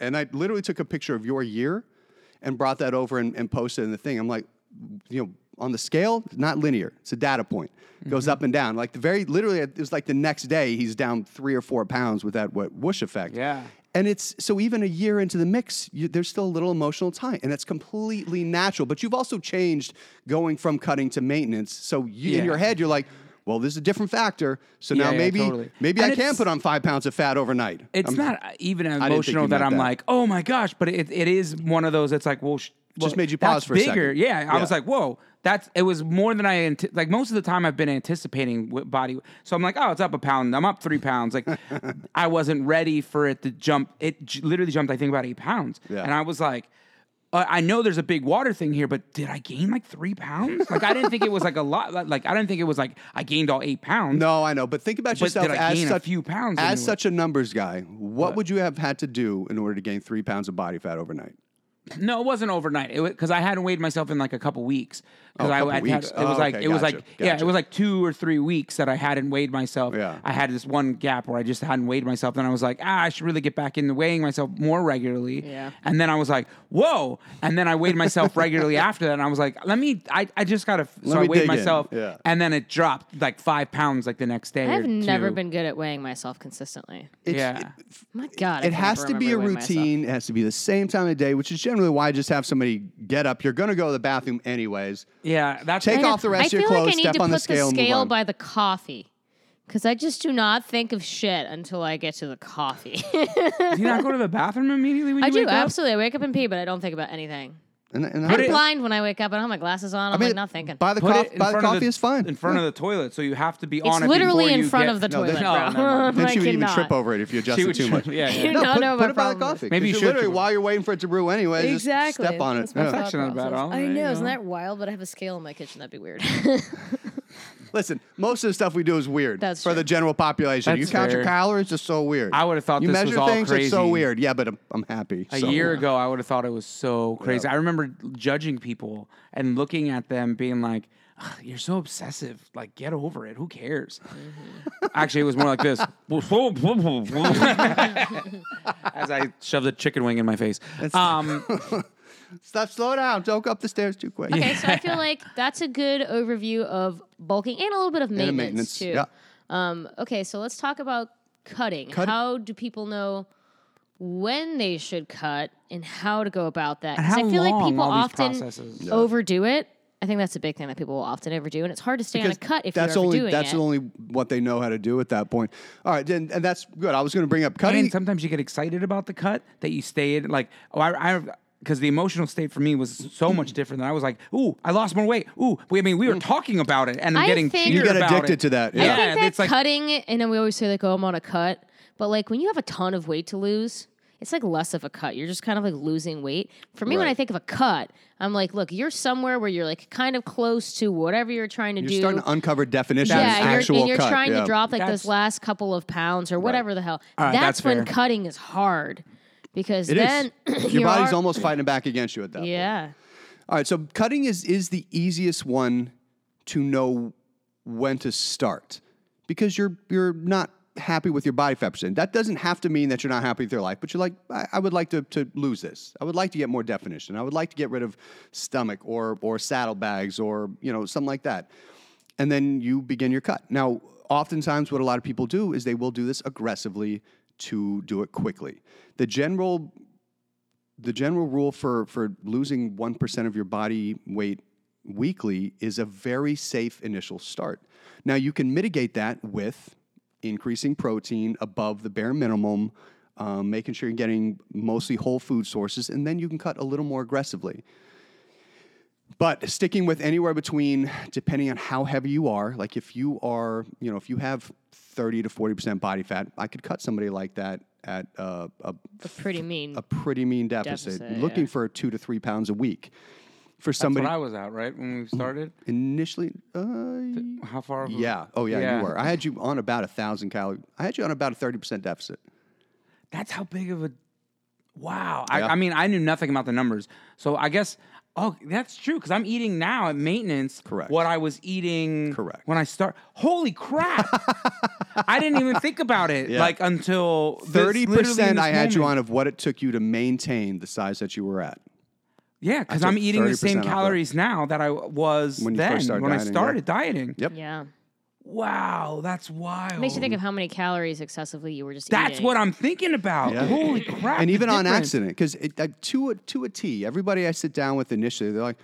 and I literally took a picture of your year, and brought that over and, and posted in the thing. I'm like, you know, on the scale, not linear. It's a data point. It goes Mm-hmm. up and down. Like the very literally, it was like the next day he's down three or four pounds with that what whoosh effect. Yeah. And it's so even a year into the mix, you, there's still a little emotional tie, and that's completely natural. But you've also changed going from cutting to maintenance. So you, in your head, you're like, well, this is a different factor. So now Yeah, yeah, maybe totally. maybe And I can put on five pounds of fat overnight. It's I'm- not even emotional that I'm that. like, oh my gosh, but it, it is one of those. It's like, well, sh- well, made you pause that's for a bigger. second. Yeah, I was like, whoa, that's it was more than I like. Most of the time, I've been anticipating body. So I'm like, oh, it's up a pound. I'm up three pounds. Like, I wasn't ready for it to jump. It j- literally jumped, I think, about eight pounds. Yeah. And I was like. Uh, I know there's a big water thing here, but did I gain like three pounds? Like I didn't think it was like a lot. Like I didn't think it was like I gained all eight pounds. No, I know, but think about But yourself did I as gain a such few pounds as anyway? such a numbers guy. What, would you have had to do in order to gain three pounds of body fat overnight? No, it wasn't overnight. It because I hadn't weighed myself in like a couple weeks. Oh, a I, couple I'd weeks. Had, it was Oh, like okay, it was gotcha, like yeah, it was like two or three weeks that I hadn't weighed myself. Yeah. I had this one gap where I just hadn't weighed myself. Then I was like, ah, I should really get back into weighing myself more regularly. Yeah. And then I was like, whoa. And then I weighed myself regularly after that. And I was like, let me. I, I just gotta. so I weighed dig in. myself. Yeah. And then it dropped like five pounds like the next day. I've never two. been good at weighing myself consistently. It's- Yeah. My God, It can has to be a remember weighing myself. routine. It has to be the same time of day, which is generally why I just have somebody get up. You're going to go to the bathroom anyways. Yeah. That's Take I know. off the rest I of your feel clothes, like I need step to on the scale, and move scale on. by the coffee. Because I just do not think of shit until I get to the coffee. Do you not go to the bathroom immediately when you I do, wake up? absolutely. I wake up and pee, but I don't think about anything. And, and Put I- it- Blind when I wake up. And I don't have my glasses on. I'm I mean, like not thinking. by the, Put cof- by the front of coffee is fine. In front Yeah. of the toilet, so you have to be it's on it. literally in you front get- of the No, toilet, then- no, bro. never mind. Then she would even trip over it if you adjust it would too much. yeah, yeah. You No, don't put, know put my it by the coffee. Maybe you 'cause should literally trip. while you're waiting for it to brew anyway, Exactly. just step on it. That's my Yeah. not a bad process. all. I know, isn't that wild? But I have a scale in my kitchen. That'd be weird. Listen, most of the stuff we do is weird That's for true. the general population. you That's count your fair. calories, it's so weird. I would've thought you this measure was all things, it's so crazy. weird. Yeah, but I'm, I'm happy. A so. year ago, I would have thought it was so crazy. Yeah. I remember judging people and looking at them, being like, "Ugh, "You're so obsessive. Like, get over it. Who cares?" Actually, it was more like this. As I shoved a chicken wing in my face. Um, Stop, slow down. Don't go up the stairs too quick. Okay, so I feel like that's a good overview of bulking and a little bit of maintenance, maintenance, too. yeah. Um, okay, so let's talk about cutting. Cutting. How do people know when they should cut and how to go about that? And 'Cause how I feel like people often processes. Overdo it. I think that's a big thing that people will often overdo, and it's hard to stay on a cut if that's you're only overdoing that's it. only what they know how to do at that point. All right, then, and that's good. I was going to bring up cutting. and sometimes you get excited about the cut that you stay in. like, oh, I. I because the emotional state for me was so much different than I was like, ooh, I lost more weight. Ooh, we, I mean, we were mm. talking about it and I'm I getting think- You get addicted to that, I yeah. think that it's like cutting, and then we always say like, "Oh, I'm on a cut," but like when you have a ton of weight to lose, it's like less of a cut. You're just kind of like losing weight. For me, when Right. I think of a cut, I'm like, look, you're somewhere where you're like kind of close to whatever you're trying to You're do. starting to uncover definitions. yeah, and you're, and you're cut. trying yeah. to drop like That's- those last couple of pounds or whatever the hell. All right, that's, that's when fair. cutting is hard because It then Your body's are- almost fighting back against you at that. point. yeah. All right, so cutting is is the easiest one to know when to start because you're you're not happy with your body fat percent. That doesn't have to mean that you're not happy with your life, but you're like, I, I would like to, to lose this. I would like to get more definition. I would like to get rid of stomach or or saddlebags or you know something like that. And then you begin your cut. Now, oftentimes, what a lot of people do is they will do this aggressively to do it quickly. The general the general rule for for losing 1% of your body weight weekly is a very safe initial start. Now you can mitigate that with increasing protein above the bare minimum, um, making sure you're getting mostly whole food sources, and then you can cut a little more aggressively. But sticking with anywhere between, depending on how heavy you are, like if you are, you know, if you have 30 to 40% body fat, I could cut somebody like that at uh, a A pretty mean. a pretty mean deficit, Deficit, looking yeah. for two to three pounds a week. For That's somebody what I was at, right? When we started? initially, uh, How far? yeah, oh yeah, Yeah. you were. I had you on about a thousand calorie. I had you on about a thirty percent deficit. That's how big of a. Wow. I, I mean, I knew nothing about the numbers. So I guess. Oh, that's true. Because I'm eating now at maintenance. Correct. What I was eating. Correct. When I start. Holy crap! I didn't even think about it Yeah. like until thirty percent. I had you on of what it took you to maintain the size that you were at. Yeah, because I'm eating the same off that. calories now that I was When you then first started when I dieting, yeah. started dieting. Yep. Yeah. Wow, that's wild. It makes you think of how many calories excessively you were just That's eating. what I'm thinking about. Yeah. Holy crap! and the even on difference. accident because uh, to a to a T. Everybody I sit down with initially, they're like,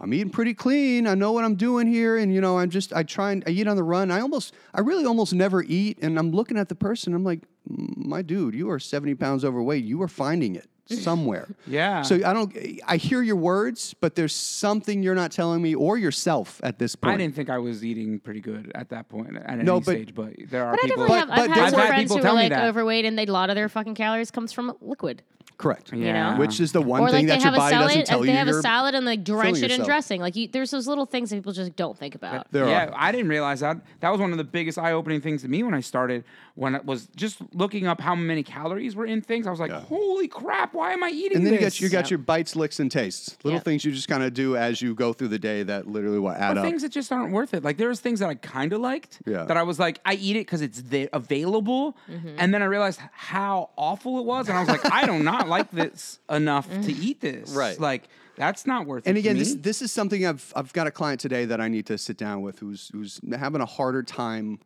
"I'm eating pretty clean. I know what I'm doing here, and you know, I'm just I try and I eat on the run. I almost, I really almost never eat." And I'm looking at the person. I'm like, "My dude, you are 70 pounds overweight. You are finding it somewhere." Yeah. So I don't. I hear your words, but there's something you're not telling me or yourself at this point. I didn't think I was eating pretty good at that point at No, any but- stage, but there are But I people. definitely have. But- I've but had some were- friends people who are like overweight and they a lot of their fucking calories comes from liquid. Correct. yeah. Which is the one or thing like that your body salad, doesn't tell if you. they have a you're- salad and like drench it in dressing. Like you, there's those little things that people just don't think about. There yeah, are. I didn't realize that. That was one of the biggest eye-opening things to me when I started. When it was just looking up how many calories were in things, I was like, "Holy crap! Why am I eating And then you got you got Yeah. your bites, licks, and tastes. Little Yeah. things you just kind of do as you go through the day that literally will add or up. things that just aren't worth it. Like there was things that I kind of liked. Yeah. That I was like, I eat it because it's the- available, mm-hmm. and then I realized how awful it was, and I was like, I do not like this enough to mm. eat this. Right. Like that's not worth and it. again, to this this is something I've I've got a client today that I need to sit down with who's who's having a harder time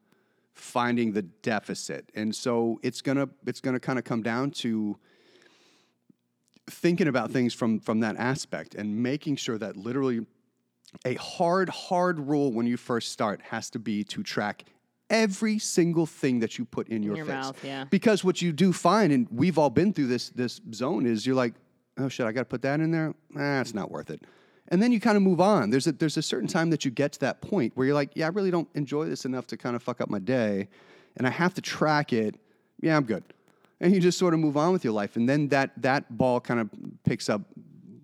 finding the deficit, and so it's gonna it's gonna kind of come down to thinking about things from from that aspect and making sure that literally a hard hard rule when you first start has to be to track every single thing that you put in your, your face. mouth, yeah. Because what you do find, and we've all been through this this zone, is you're like, oh shit, I got to put that in there. Nah, it's not worth it. And then you kind of move on. There's a there's a certain time that you get to that point where you're like, yeah, I really don't enjoy this enough to kind of fuck up my day, and I have to track it. Yeah, I'm good. And you just sort of move on with your life, and then that that ball kind of picks up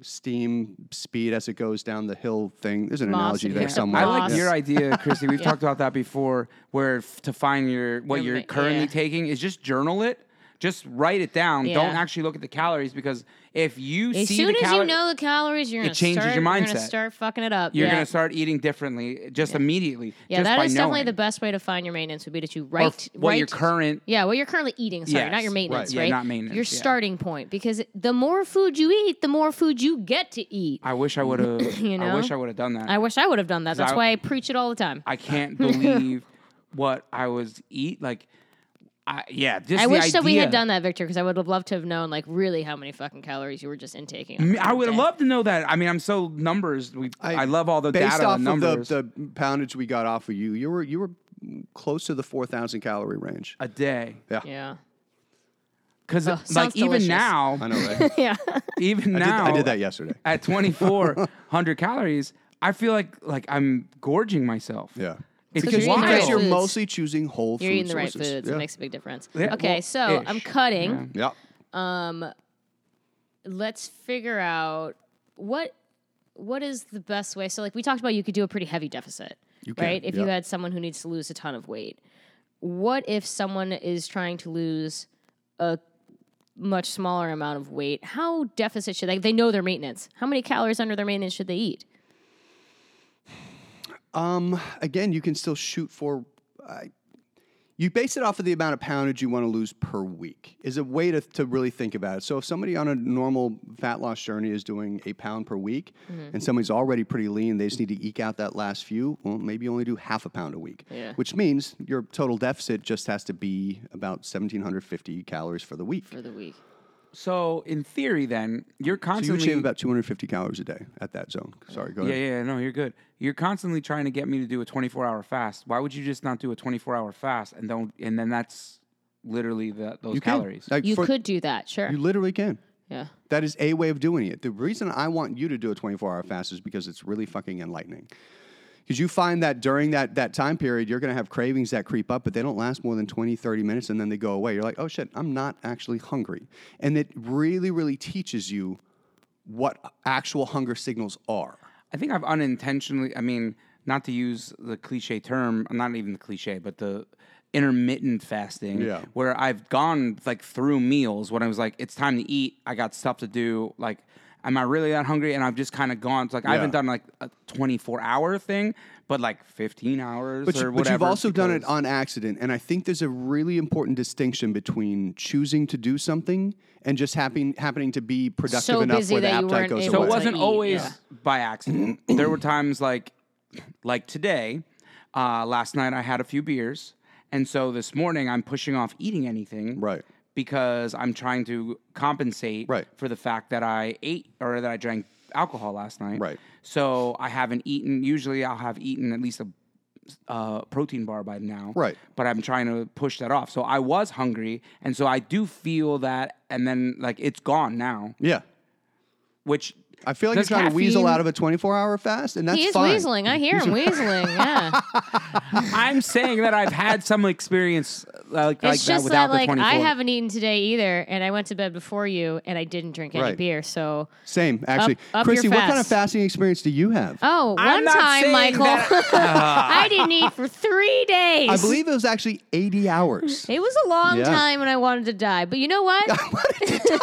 steam speed as it goes down the hill thing. There's an Moss, analogy there picks up somewhere. I like moss. your idea, Christy. We've Yeah. talked about that before. Where f- to find your what you're ma- currently yeah. taking is just journal it. Just write it down. Yeah. Don't actually look at the calories because if you As see soon the as you know the calories, you're gonna it changes start, your You're mindset. gonna start fucking it up. you're yeah. gonna start eating differently just immediately. Yeah, just that is definitely the best way to find your maintenance would be that you Or write f- what your current Yeah, what you're currently eating. Sorry, not your maintenance, right. right? Yeah, not maintenance, Your yeah. starting point, because the more food you eat, the more food you get to eat. I wish I would have. You know? I wish I would have done that. I wish I would have done that. That's I- why I preach it all the time. I can't believe what I was eat like. I yeah, just I the wish that we had done that, Victor, because I would have loved to have known like really how many fucking calories you were just intaking. I, Me- a I would day. love to know that. I mean, I'm so numbers. We, I, love all the based data off and of the, the poundage we got off of you. You were you were close to the four thousand calorie range. a day, Yeah, Yeah. because Oh, like even delicious. now, I know, right? yeah. even I, did, now, I did that yesterday. at 2,400 calories. I feel like like I'm gorging myself. Yeah. It's Because you're Because you're mostly choosing whole You're food eating the right sources. foods. Yeah. It makes a big difference. Yeah, okay, well, so I'm cutting. Yeah. yeah. Um, let's figure out what what is the best way. So like we talked about you could do a pretty heavy deficit. You can, right? If you had someone who needs to lose a ton of weight. What if someone is trying to lose a much smaller amount of weight? How deficit should they they know their maintenance? How many calories under their maintenance should they eat? Um, again, you can still shoot for. Uh, you base it off of the amount of poundage you want to lose per week. Is a way to, to really think about it. So if somebody on a normal fat loss journey is doing a pound per week, Mm-hmm. and somebody's already pretty lean, they just need to eke out that last few. Well, maybe only do half a pound a week. Yeah. Which means your total deficit just has to be about 1,750 calories for the week. for the week. So in theory, then you're So you constantly would shave about 250 calories a day at that zone. Sorry, go Yeah, ahead. yeah, no, you're good. You're constantly trying to get me to do a 24 hour fast. Why would you just not do a 24 hour fast and don't? And then that's literally the, those You calories. Like, You for- could do that, sure. You literally can. yeah. That is a way of doing it. The reason I want you to do a 24 hour fast is because it's really fucking enlightening. Because you find that during that, that time period, you're going to have cravings that creep up, but they don't last more than 20, 30 minutes and then they go away. You're like, oh shit, I'm not actually hungry. And it really, really teaches you what actual hunger signals are. I think I've unintentionally, I mean, not to use the cliche term, not even the cliche, but the intermittent fasting, Yeah. where I've gone like through meals when I was like, it's time to eat. I got stuff to do. Like, am I really that hungry? And I've just kind of gone. It's like I haven't done like a 24 hour thing, but like 15 hours But, or you, but whatever. you've also done it because- on accident, and I think there's a really important distinction between choosing to do something and just happening happening to be productive So enough busy where the that you appetite weren't goes able So away. it wasn't eat, always yeah. by accident. there were times like like today, uh, last night I had a few beers, and so this morning I'm pushing off eating anything. Right. Because I'm trying to compensate Right. for the fact that I ate or that I drank alcohol last night. Right. So I haven't eaten. Usually I'll have eaten at least a uh, protein bar by now. Right. But I'm trying to push that off. So I was hungry, and so I do feel that, and then like it's gone now, Yeah. which I feel like Does you're trying to weasel out of a 24 hour fast, and that's he is fine. weaseling. I hear him weaseling. Yeah. I'm saying that I've had some experience like, like it's that just without that like the 24. I haven't eaten today either, and I went to bed before you, and I didn't drink any Right. beer. So Same, actually. up your Christy, what kind of fast. fasting experience do you have? oh, I'm one not time, saying Michael, that- I didn't eat for three days. I believe it was actually 80 hours. it was a long Yeah. time, and I wanted to die. But you know what?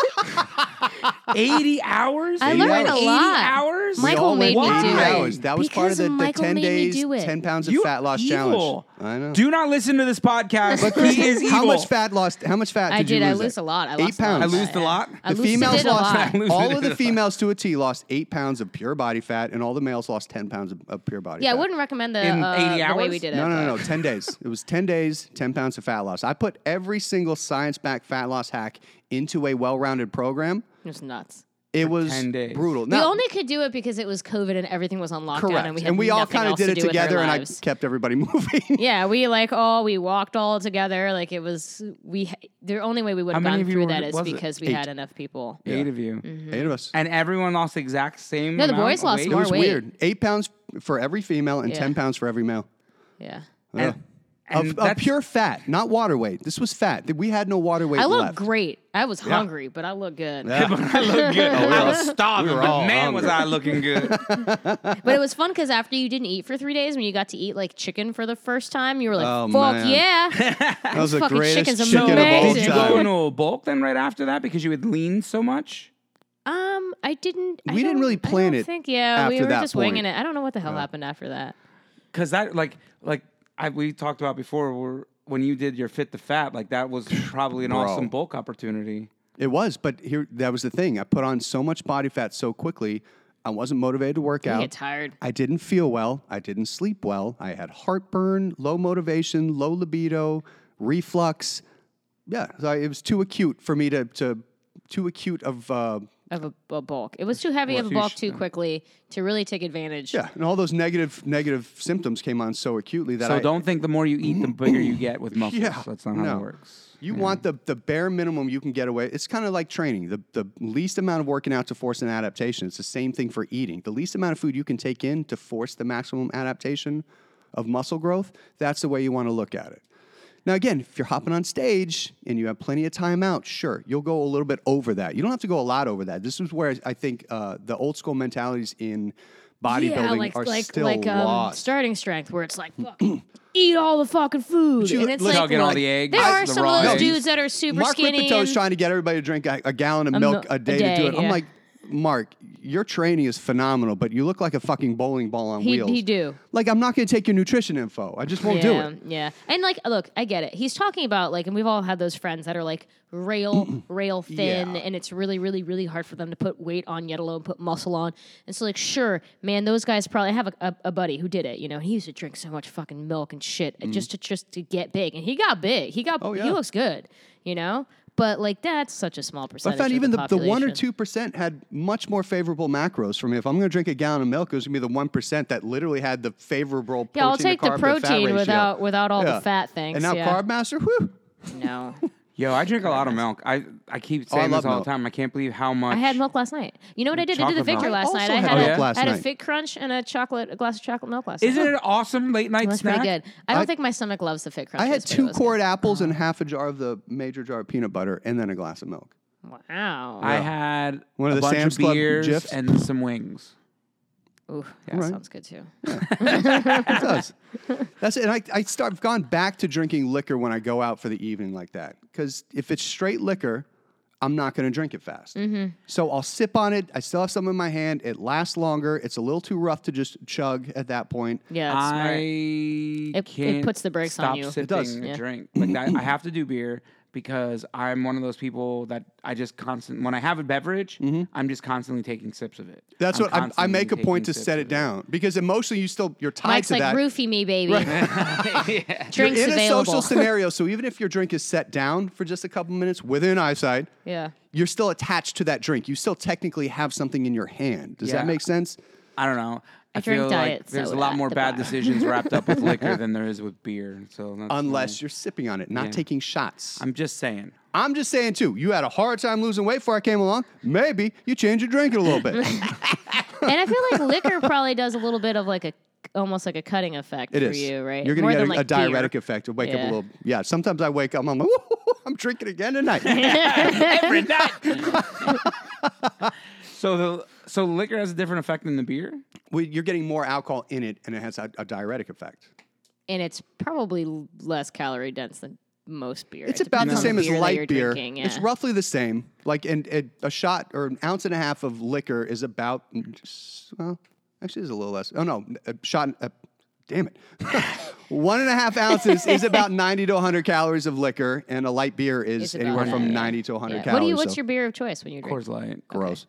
80 hours. I 80 learned a hours. 80 lot. hours. We Michael all made me 80 do it. hours. That was part of Because the, the Michael 10 made me days, do it. 10 pounds of You fat loss evil. challenge. I know. Do not listen to this podcast. he is evil. How much fat lost? How much fat I did, did. you I lose? lose there? a lot. I Eight lost pounds. A I lot. lose a lot? I The females a lot. lost I all of the females to a T lost eight pounds of pure body fat, and all the males lost 10 pounds of, of pure body fat. Yeah, I wouldn't recommend the, In uh, 80 the way hours? we did it. No, no, no, no. 10 days. It was 10 days, 10 pounds of fat loss. I put every single science backed fat loss hack into a well rounded program. It was nuts. It was 10 days. brutal. we only could do it because it was COVID and everything was on lockdown, correct. and we had all kind of did to it do with our together, and I kept everybody moving. Yeah, we like all we walked all together. Like it was we. The only way we would have many gone through were- that is was it? because we Eight. had enough people. Eight of you. Mm-hmm. Eight of us. And everyone lost the exact same No, the boys of lost weight? it was weight. weird. Eight pounds for every female and Yeah. 10 pounds for every male. Yeah, Yeah. And, and of, of pure fat, not water weight. This was fat. We had no water weight I look left. great. I was hungry, but I look good. I look good. I was starving, we were but all man, was. I looking good. But it was fun because after you didn't eat for three days, when you got to eat like chicken for the first time, you were like, Oh, "Fuck man. yeah!" That was the fucking greatest chicken's chicken of all amazing. Did you go time. into a bulk then right after that because you had leaned so much? Um, I didn't. I We didn't really plan it. I don't it Think yeah, we were that just winging it. I don't know what the hell happened after that. Because that, like, like I we talked about before, where when you did your fit to fat, like that was probably an Bro. awesome bulk opportunity. It was, but here that was the thing. I put on so much body fat so quickly. I wasn't motivated to work I out. get tired. I didn't feel well. I didn't sleep well. I had heartburn, low motivation, low libido, reflux. Yeah, so I- it was too acute for me to to too acute of uh, Of a, a bulk, it was too heavy of a bulk sh- too quickly to really take advantage. yeah, and all those negative negative symptoms came on so acutely that So I don't think the more you eat, the bigger you get with muscles. Yeah, That's not how no. it works. You want the the bare minimum you can get away. It's kind of like training. The the least amount of working out to force an adaptation. It's the same thing for eating. The least amount of food you can take in to force the maximum adaptation of muscle growth. That's the way you want to look at it. Now again, if you're hopping on stage and you have plenty of time out, sure, you'll go a little bit over that. You don't have to go a lot over that. This is where I think uh, the old school mentalities in bodybuilding yeah, like are like still like um, lost. starting strength, where it's like fucking eat all the fucking food, you- and it's look- like Chugging all the eggs. there are the some raw of those eggs. dudes that are super Mark skinny. Rippetoe's and- trying to get everybody to drink a, a gallon of A milk mil- a day, a to do day, it. I'm like, Mark, your training is phenomenal, but you look like a fucking bowling ball on He- wheels. he do. Like, I'm not going to take your nutrition info. I just won't yeah, do it. Yeah, and like, look, I get it. He's talking about like, and we've all had those friends that are like rail, rail thin, Yeah. and it's really, really, really hard for them to put weight on, yet alone put muscle on. And so, like, sure, man, those guys probably I have a, a, a buddy who did it. You know, he used to drink so much fucking milk and shit just to just to get big, and he got big. He got, Mm. Oh, yeah. he looks good. You know. But like that's such a small percentage. I found of even the, the, the one or two percent had much more favorable macros for me. If I'm going to drink a gallon of milk, it was going to be the one percent that literally had the favorable. Protein. Yeah, I'll protein to take the carb to fat protein without without all Yeah. the fat things. And now yeah. Carb Master, whew, No, Yo, I drink a lot of milk. I, I keep Oh, I saying love this all milk. the time. I can't believe how much. I had milk last night. You know what I did? I did the Chocolate milk. Victor I last also night. I had had, oh, milk a, last I had a night. Fit Crunch and a chocolate, a glass of chocolate milk last night. Isn't it an awesome late night That's snack? pretty good. I don't I- think my stomach loves the Fit Crunch. I had two quart apples and oh. half a jar of the major jar of peanut butter, and then a glass of milk. Wow. I had One of a the bunch Sam's of Club beers GIFs? and some wings. Ooh, that Right. sounds good too. It does. That's it. And I, I start, I've gone back to drinking liquor when I go out for the evening like that. Because if it's straight liquor, I'm not going to drink it fast. Mm-hmm. So I'll sip on it. I still have some in my hand. It lasts longer. It's a little too rough to just chug at that point. Yeah, it's smart. I it can't puts the brakes on stop you. It does. a Yeah. drink. Like I, I have to do beer because I'm one of those people that I just constant when I have a beverage, mm-hmm. I'm just constantly taking sips of it. That's I'm what I, I make a point to set it of down because emotionally you still you're tied Mike's to like that. roofie me, baby. You're Drinks in a social scenario, so even if your drink is set down for just a couple minutes within eyesight, yeah. you're still attached to that drink. You still technically have something in your hand. Does Yeah. that make sense? I don't know. I, drink feel diet like there's a lot more bad bar. decisions wrapped up with liquor than there is with beer. So that's Unless you're sipping on it, not Yeah. taking shots. I'm just saying. I'm just saying too. You had a hard time losing weight before I came along. Maybe you change your drink a little bit. And I feel like liquor probably does a little bit of like a almost like a cutting effect It for is. you, right? You're gonna More get a, like a diuretic beer. effect. To wake up a little. Yeah. Sometimes I wake up. I'm like, I'm drinking again tonight. Every night. so the so liquor has a different effect than the beer. well, you're getting more alcohol in it, and it has a, a diuretic effect. and it's probably less calorie dense than most beer. It's It about the same as beer that light beer. drinking, It's roughly the same. Like, and, and a shot or an ounce and a half of liquor is about. Well, actually, it's a little less. Oh no, a shot. Uh, damn it. One and a half ounces is about 90 to 100 calories of liquor, and a light beer is It's about anywhere that, from yeah. 90 to 100 Yeah. calories. What do you? What's so your beer of choice when you drink? Coors Light. gross?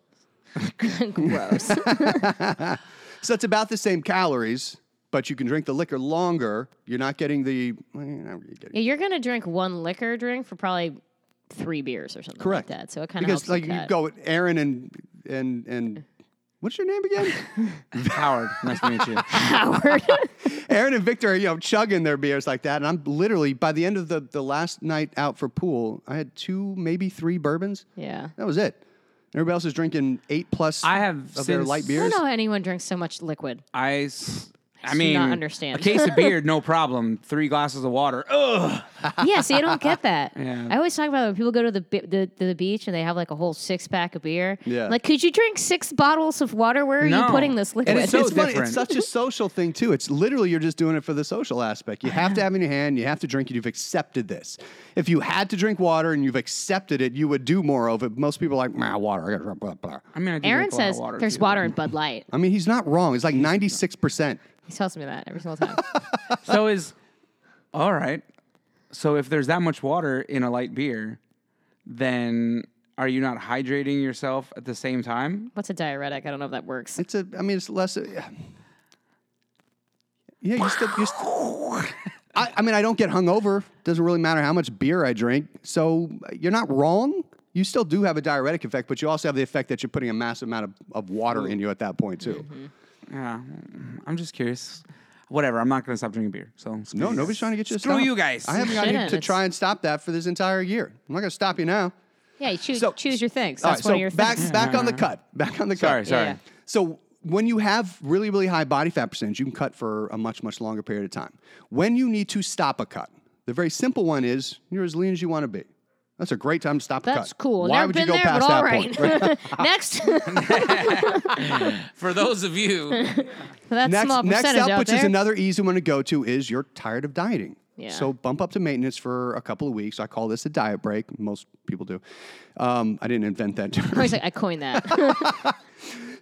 Gross. So it's about the same calories, but you can drink the liquor longer. You're not getting the. Well, you're not really getting Yeah, you're gonna drink one liquor drink for probably three beers or something Correct. like that. So it kind of because helps like you you cut. go with Aaron and and and what's your name again? Howard, nice to meet you. Howard. Aaron and Victor, are, you know, chugging their beers like that, and I'm literally by the end of the the last night out for pool, I had two, maybe three bourbons. yeah. That was it. Everybody else is drinking eight plus. I have of their since- light I beers. don't know how anyone drinks so much liquid. I, s- I mean, not understand. a case of beer, no problem. Three glasses of water. Ugh. yeah, see, I don't get that. Yeah. I always talk about when people go to the, bi- the to the beach and they have like a whole six pack of beer. Yeah. Like, could you drink six bottles of water? Where are No. you putting this liquid? And it's, so it's funny. different. It's such a social thing too. It's literally you're just doing it for the social aspect. You have to have it in your hand. You have to drink it. You've accepted this. If you had to drink water and you've accepted it, you would do more of it. Most people are like, nah, water. I gotta drink blah, blah. I mean, I do Aaron drink a lot of says water, there's too. water in Bud Light. I mean, he's not wrong. It's like 96 percent. He tells me that every single time. So is all right. So if there's that much water in a light beer, then are you not hydrating yourself at the same time? What's a diuretic? I don't know if that works. It's a. I mean, it's less. Yeah, yeah you still. You still I, I mean, I don't get hungover. Doesn't really matter how much beer I drink. So you're not wrong. You still do have a diuretic effect, but you also have the effect that you're putting a massive amount of, of water in you at that point too. Mm-hmm. Yeah, I'm just curious. Whatever. I'm not going to stop drinking beer. So screw No, nobody's trying to get you to Screw stop. you guys. I haven't got you Shouldn't. to try and stop that for this entire year. I'm not going to stop you now. Yeah, you choose So- choose your things. All That's right, one so of your back things. back on the cut. Back on the cut. Sorry, sorry. Yeah. So when you have really, really high body fat percentage, you can cut for a much, much longer period of time. When you need to stop a cut, the very simple one is you're as lean as you want to be. That's a great time to stop a cut. That's cool. Why Never would been you go there, past but that all right. point? right? Next, For those of you, that next, small next up, out which there. is another easy one to go to, is you're tired of dieting. Yeah. So bump up to maintenance for a couple of weeks. I call this a diet break. Most people do. Um, I didn't invent that term. I was like, I coined that.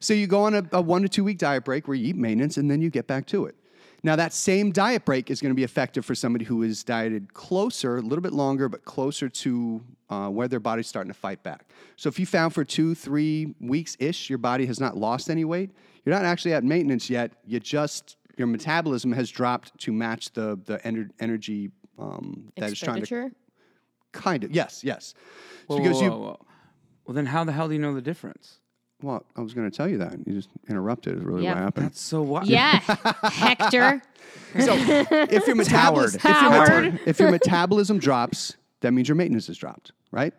So you go on a, a one to two week diet break where you eat maintenance and then you get back to it. Now, that same diet break is going to be effective for somebody who is dieted closer, a little bit longer, but closer to uh, where their body's starting to fight back. So, if you found for two, three weeks ish, your body has not lost any weight, you're not actually at maintenance yet. You just, your metabolism has dropped to match the, the ener- energy um, that is trying to Expenditure. kind of, yes, yes. whoa, because whoa, you, whoa, whoa. well, then how the hell do you know the difference? Well, I was going to tell you that. You just interrupted, is really Yeah. what happened. That's so what? Yeah, Hector. So if your metabolism, if your, meta- if your metabolism drops, that means your maintenance has dropped, right?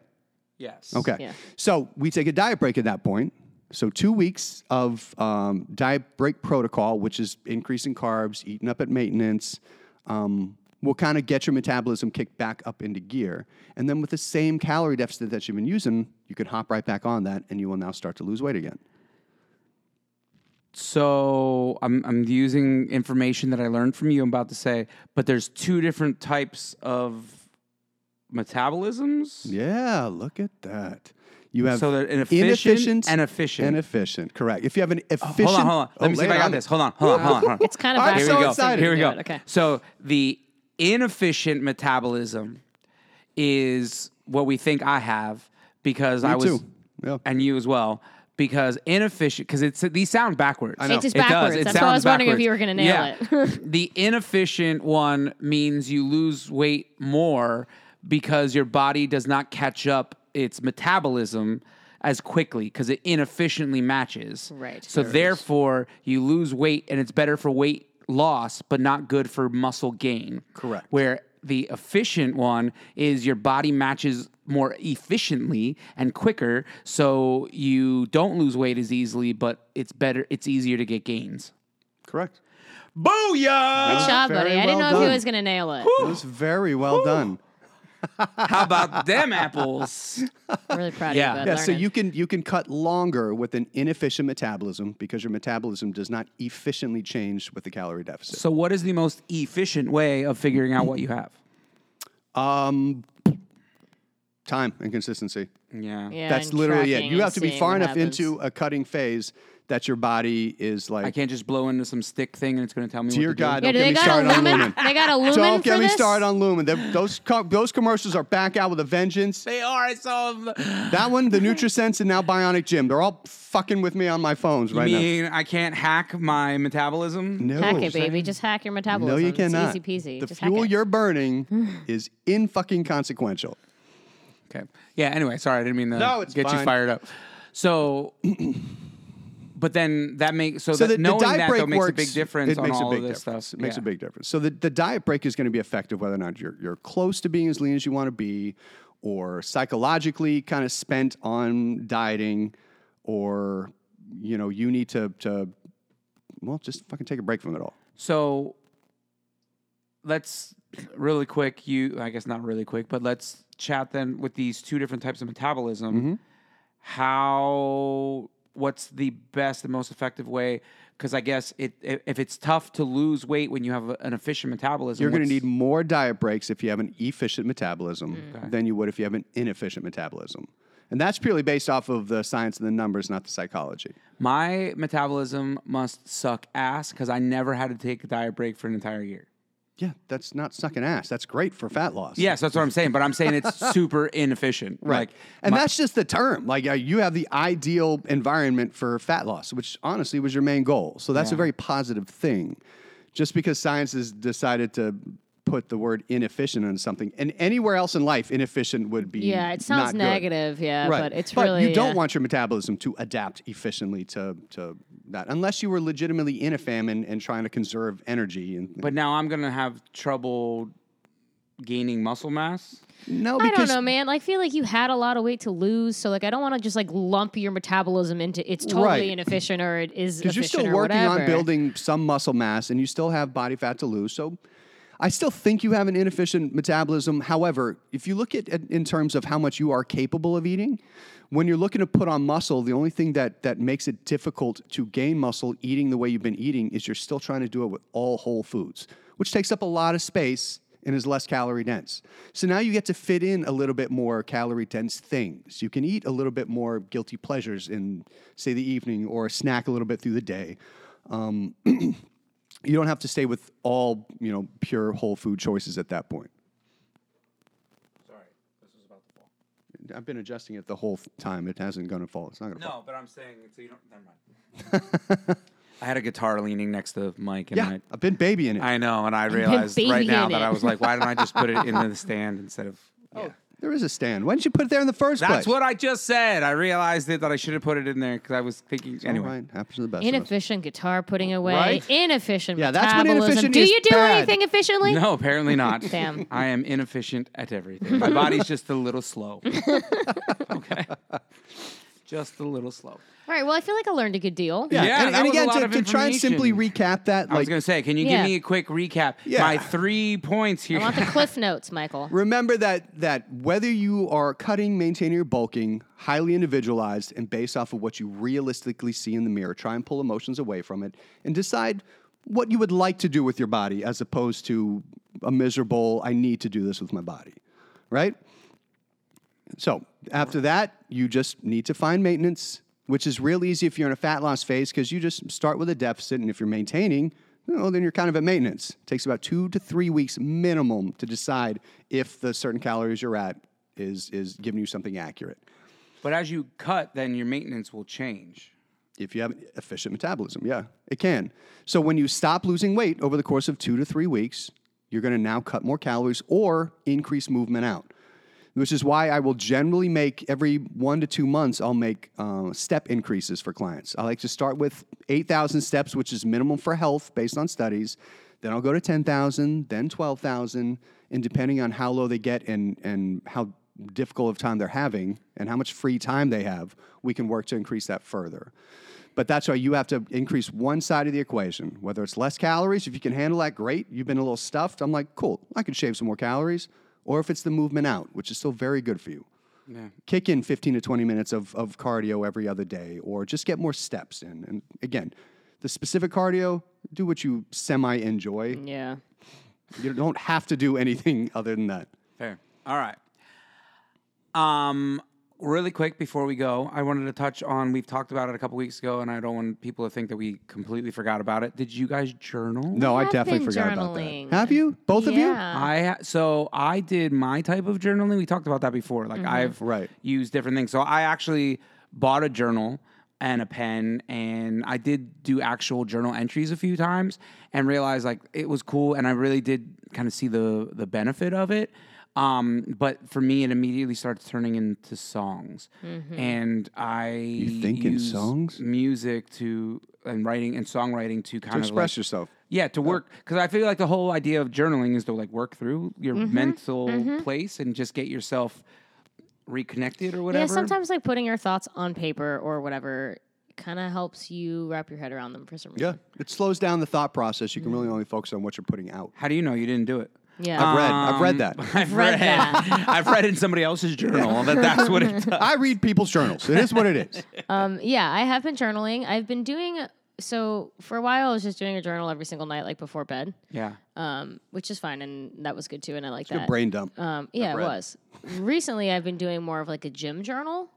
Yes. Okay. Yeah. So we take a diet break at that point. So two weeks of um, diet break protocol, which is increasing carbs, eating up at maintenance, um, will kind of get your metabolism kicked back up into gear. And then with the same calorie deficit that you've been using, you can hop right back on that, and you will now start to lose weight again. So I'm I'm using information that I learned from you. I'm about to say, but there's two different types of metabolisms. Yeah, look at that. You have So they're inefficient inefficient and efficient. and efficient. Correct. If you have an oh, efficient, Hold on, hold on. Let Oh, me see if I got on this. me. Hold on, hold on, hold on, hold on. It's kind of I'm backwards. so Here we go. excited. Here we go. it, Okay. So the inefficient metabolism is what we think I have because I was, too. Yeah. and you as well. Because inefficient, because it's these sound backwards. I know. It's just It does. backwards. It That's why I was sounds wondering if you were going to nail Yeah. it. the inefficient one means you lose weight more because your body does not catch up its metabolism as quickly because it inefficiently matches. Right. So There it is. therefore, you lose weight, and it's better for weight loss, but not good for muscle gain. Correct. Where the efficient one is your body matches more efficiently and quicker, so you don't lose weight as easily, but it's better. It's easier to get gains. Correct. Booyah! Good job, very buddy. I didn't well know if done. he was going to nail it. It was very well done. How about them apples? I'm really proud Yeah. of you. bud. Yeah, so you can you can cut longer with an inefficient metabolism because your metabolism does not efficiently change with the calorie deficit. So, what is the most efficient way of figuring out what you have? Um, time and consistency. Yeah. Yeah, That's literally it. You have to be far enough happens. into a cutting phase that your body is like. I can't just blow into some stick thing and it's going to tell me. Dear what to God, do. Yeah, don't do get they me got a started on lumen? lumen. They got a lumen Don't for get me this? started on Lumen. They're- Those co- those commercials are back out with a vengeance. they are. I saw them. That one, the NutriSense, and now Bionic Gym. They're all fucking with me on my phones right? You right mean I can't hack my metabolism? No, Hack it, baby. Just hack your metabolism. no, metabolism. you cannot. It's easy peasy. The Just hack fuel it. you're burning is in fucking consequential. Okay. Yeah. Anyway, sorry, I didn't mean to No, it's get you fine. fired up. So, but then that makes so, So that the, the knowing diet that break though makes works. a big difference it on makes all a big of this difference. stuff. It makes Yeah. a big difference. So the, the diet break is going to be effective whether or not you're you're close to being as lean as you want to be, or psychologically kind of spent on dieting, or you know you need to to well just fucking take a break from it all. So let's really quick. You, I guess not really quick, but let's chat then with these two different types of metabolism. Mm-hmm. How? What's the best and most effective way? Because I guess it, if it's tough to lose weight when you have an efficient metabolism, You're going to need more diet breaks if you have an efficient metabolism Mm. than you would if you have an inefficient metabolism. And that's purely based off of the science and the numbers, not the psychology. My metabolism must suck ass because I never had to take a diet break for an entire year. Yeah, that's not sucking ass. That's great for fat loss. Yes, that's what I'm saying. But I'm saying it's super inefficient. Right. Like, and my- that's just the term. Like uh, you have the ideal environment for fat loss, which honestly was your main goal. So that's a very positive thing. Just because science has decided to put the word inefficient on something, and anywhere else in life, inefficient would be Yeah, it sounds not good. negative. Yeah, Right. but it's really you don't yeah. want your metabolism to adapt efficiently to to that, unless you were legitimately in a famine and trying to conserve energy. And but now I'm gonna have trouble gaining muscle mass. no, I don't know, man. I feel like you had a lot of weight to lose, so like I don't want to just like lump your metabolism into it's totally Right. inefficient or it is because you're efficient still working on building some muscle mass and you still have body fat to lose. So I still think you have an inefficient metabolism. However, if you look at it in terms of how much you are capable of eating, when you're looking to put on muscle, the only thing that that makes it difficult to gain muscle eating the way you've been eating is you're still trying to do it with all whole foods, which takes up a lot of space and is less calorie dense. So now you get to fit in a little bit more calorie dense things. You can eat a little bit more guilty pleasures in, say, the evening or snack a little bit through the day. Um, you don't have to stay with all you know pure whole food choices at that point. Sorry, this was about to fall. I've been adjusting it the whole time. It hasn't gone to fall. It's not going to fall. No, but I'm saying so you don't. Never mind. I had a guitar leaning next to Mike, and Yeah, I, I've been babying it. I know, and I realized right now that. I was like, why don't I just put it into the stand instead of? Oh, yeah. There is a stand. Why didn't you put it there in the first place? That's what I just said. I realized it that I should have put it in there because I was thinking. All Anyway, right, happens to the best. of us. Inefficient guitar putting away. Right? Inefficient Yeah, that's when metabolism. inefficient Do is you do bad. anything efficiently? no, apparently not. Damn. I am inefficient at everything. My body's just a little slow. okay, just a little slow. All right. Well, I feel like I learned a good deal. Yeah, Yeah, and, and again, to, to try and simply recap that, I was gonna say, can you Yeah. give me a quick recap? Yeah. My three points here. I want the cliff notes, Michael. remember that that whether you are cutting, maintaining, or bulking, highly individualized and based off of what you realistically see in the mirror. Try and pull emotions away from it and decide what you would like to do with your body, as opposed to a miserable "I need to do this with my body." right? So after that, you just need to find maintenance, which is real easy if you're in a fat loss phase because you just start with a deficit, and if you're maintaining, well, then you're kind of at maintenance. It takes about two to three weeks minimum to decide if the certain calories you're at is is giving you something accurate. But as you cut, then your maintenance will change. If you have efficient metabolism, yeah, it can. So when you stop losing weight over the course of two to three weeks, you're going to now cut more calories or increase movement out. Which is why I will generally make every one to two months, I'll make uh, step increases for clients. I like to start with 8,000 steps, which is minimum for health based on studies. Then I'll go to 10,000, then 12,000. And depending on how low they get and, and how difficult of time they're having and how much free time they have, we can work to increase that further. But that's why you have to increase one side of the equation, whether it's less calories. If you can handle that, great. You've been a little stuffed. I'm like, cool, I can shave some more calories. Or if it's the movement out, which is still very good for you. Yeah. Kick in 15 to 20 minutes of, of cardio every other day, or just get more steps in. And again, the specific cardio, do what you semi enjoy. Yeah. You don't have to do anything other than that. Fair. All right. Um, really quick before we go, I wanted to touch on. We've talked about it a couple weeks ago, and I don't want people to think that we completely forgot about it. Did you guys journal? No, I definitely been forgot journaling. about that. Have you? Both of you? Yeah. I ha- so I did my type of journaling. We talked about that before. Like I've Right. used different things. So I actually bought a journal and a pen, and I did do actual journal entries a few times, and realized like it was cool, and I really did kind of see the the benefit of it. Um, but for me, it immediately starts turning into songs, mm-hmm. and I you think in songs? music to and writing and songwriting to kind To of express like, yourself. yeah, to oh. work because I feel like the whole idea of journaling is to like work through your mm-hmm. mental mm-hmm. place and just get yourself reconnected or whatever. Yeah, sometimes like putting your thoughts on paper or whatever kind of helps you wrap your head around them for some reason. Yeah. It slows down the thought process. You can really only focus on what you're putting out. How do you know you didn't do it? Yeah. I've read. I've read that. I've read that. I've read in somebody else's journal that that's what it does. I read people's journals. It is what it is. Um, yeah, I have been journaling. I've been doing so for a while. I was just doing a journal every single night, like before bed, Yeah. um, which is fine, and that was good too, and I like Good that. brain dump. Um, yeah, it read. was. Recently, I've been doing more of like a gym journal.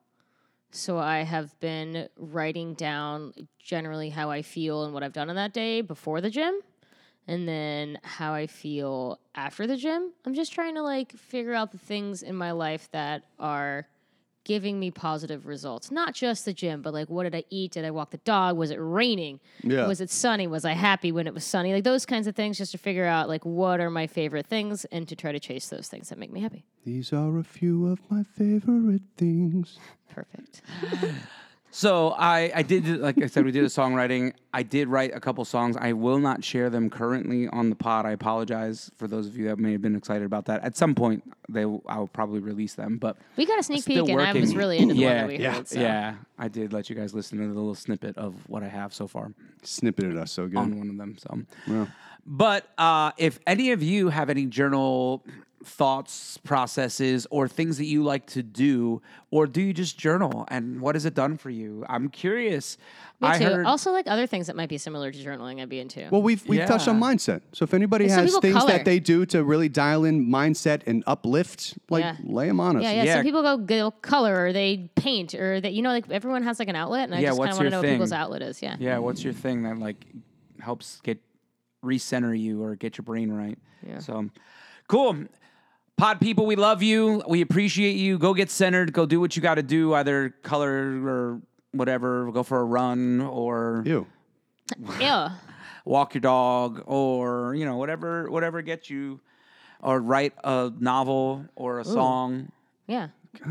So I have been writing down generally how I feel and what I've done in that day before the gym, and then how I feel after the gym. I'm just trying to like figure out the things in my life that are giving me positive results. Not just the gym, but like what did I eat? Did I walk the dog? Was it raining? Yeah. Was it sunny? Was I happy when it was sunny? Like those kinds of things just to figure out like what are my favorite things and to try to chase those things that make me happy. These are a few of my favorite things. Perfect. So I, I did, like I said, we did a songwriting. I did write a couple songs. I will not share them currently on the pod. I apologize for those of you that may have been excited about that. At some point, they will, I will probably release them. But We got a sneak Still peek, and I was really into the one Yeah, that we yeah, heard. So. yeah, I did let you guys listen to the little snippet of what I have so far. Snippet at us so good. on one of them. So, Yeah. but uh, if any of you have any journal thoughts, processes, or things that you like to do, or do you just journal and what has it done for you? I'm curious. Me I too. heard. Also, like other things that might be similar to journaling, I'd be into. Well, we've we've touched on mindset. So if anybody Some has things color. that they do to really dial in mindset and uplift, like Yeah. lay them on us. yeah, yeah, Yeah. Some people go, go color or they paint or that you know, like everyone has like an outlet, and I Yeah, just kind what's of want to your know what people's outlet is. Yeah. yeah, what's your thing that like helps get recenter you or get your brain right? Yeah. So, cool. Pod people, we love you. We appreciate you. Go get centered. Go do what you got to do, either color or whatever. Go for a run or Ew. Yeah. walk your dog or you know whatever whatever gets you or write a novel or a song Yeah.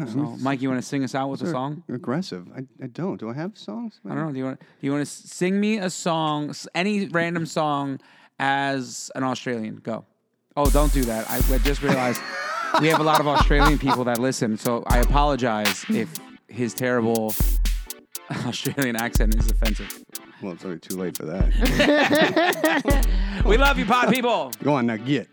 so mike you want to sing us out with a song Aggressive. I, I don't. Do I have songs? i don't know do you want do you want to sing me a song s- any random song as an australian go oh don't do that i, I just realized we have a lot of australian people that listen so i apologize if his terrible australian accent is offensive Well, it's already too late for that. we love you pod people Go on now, get.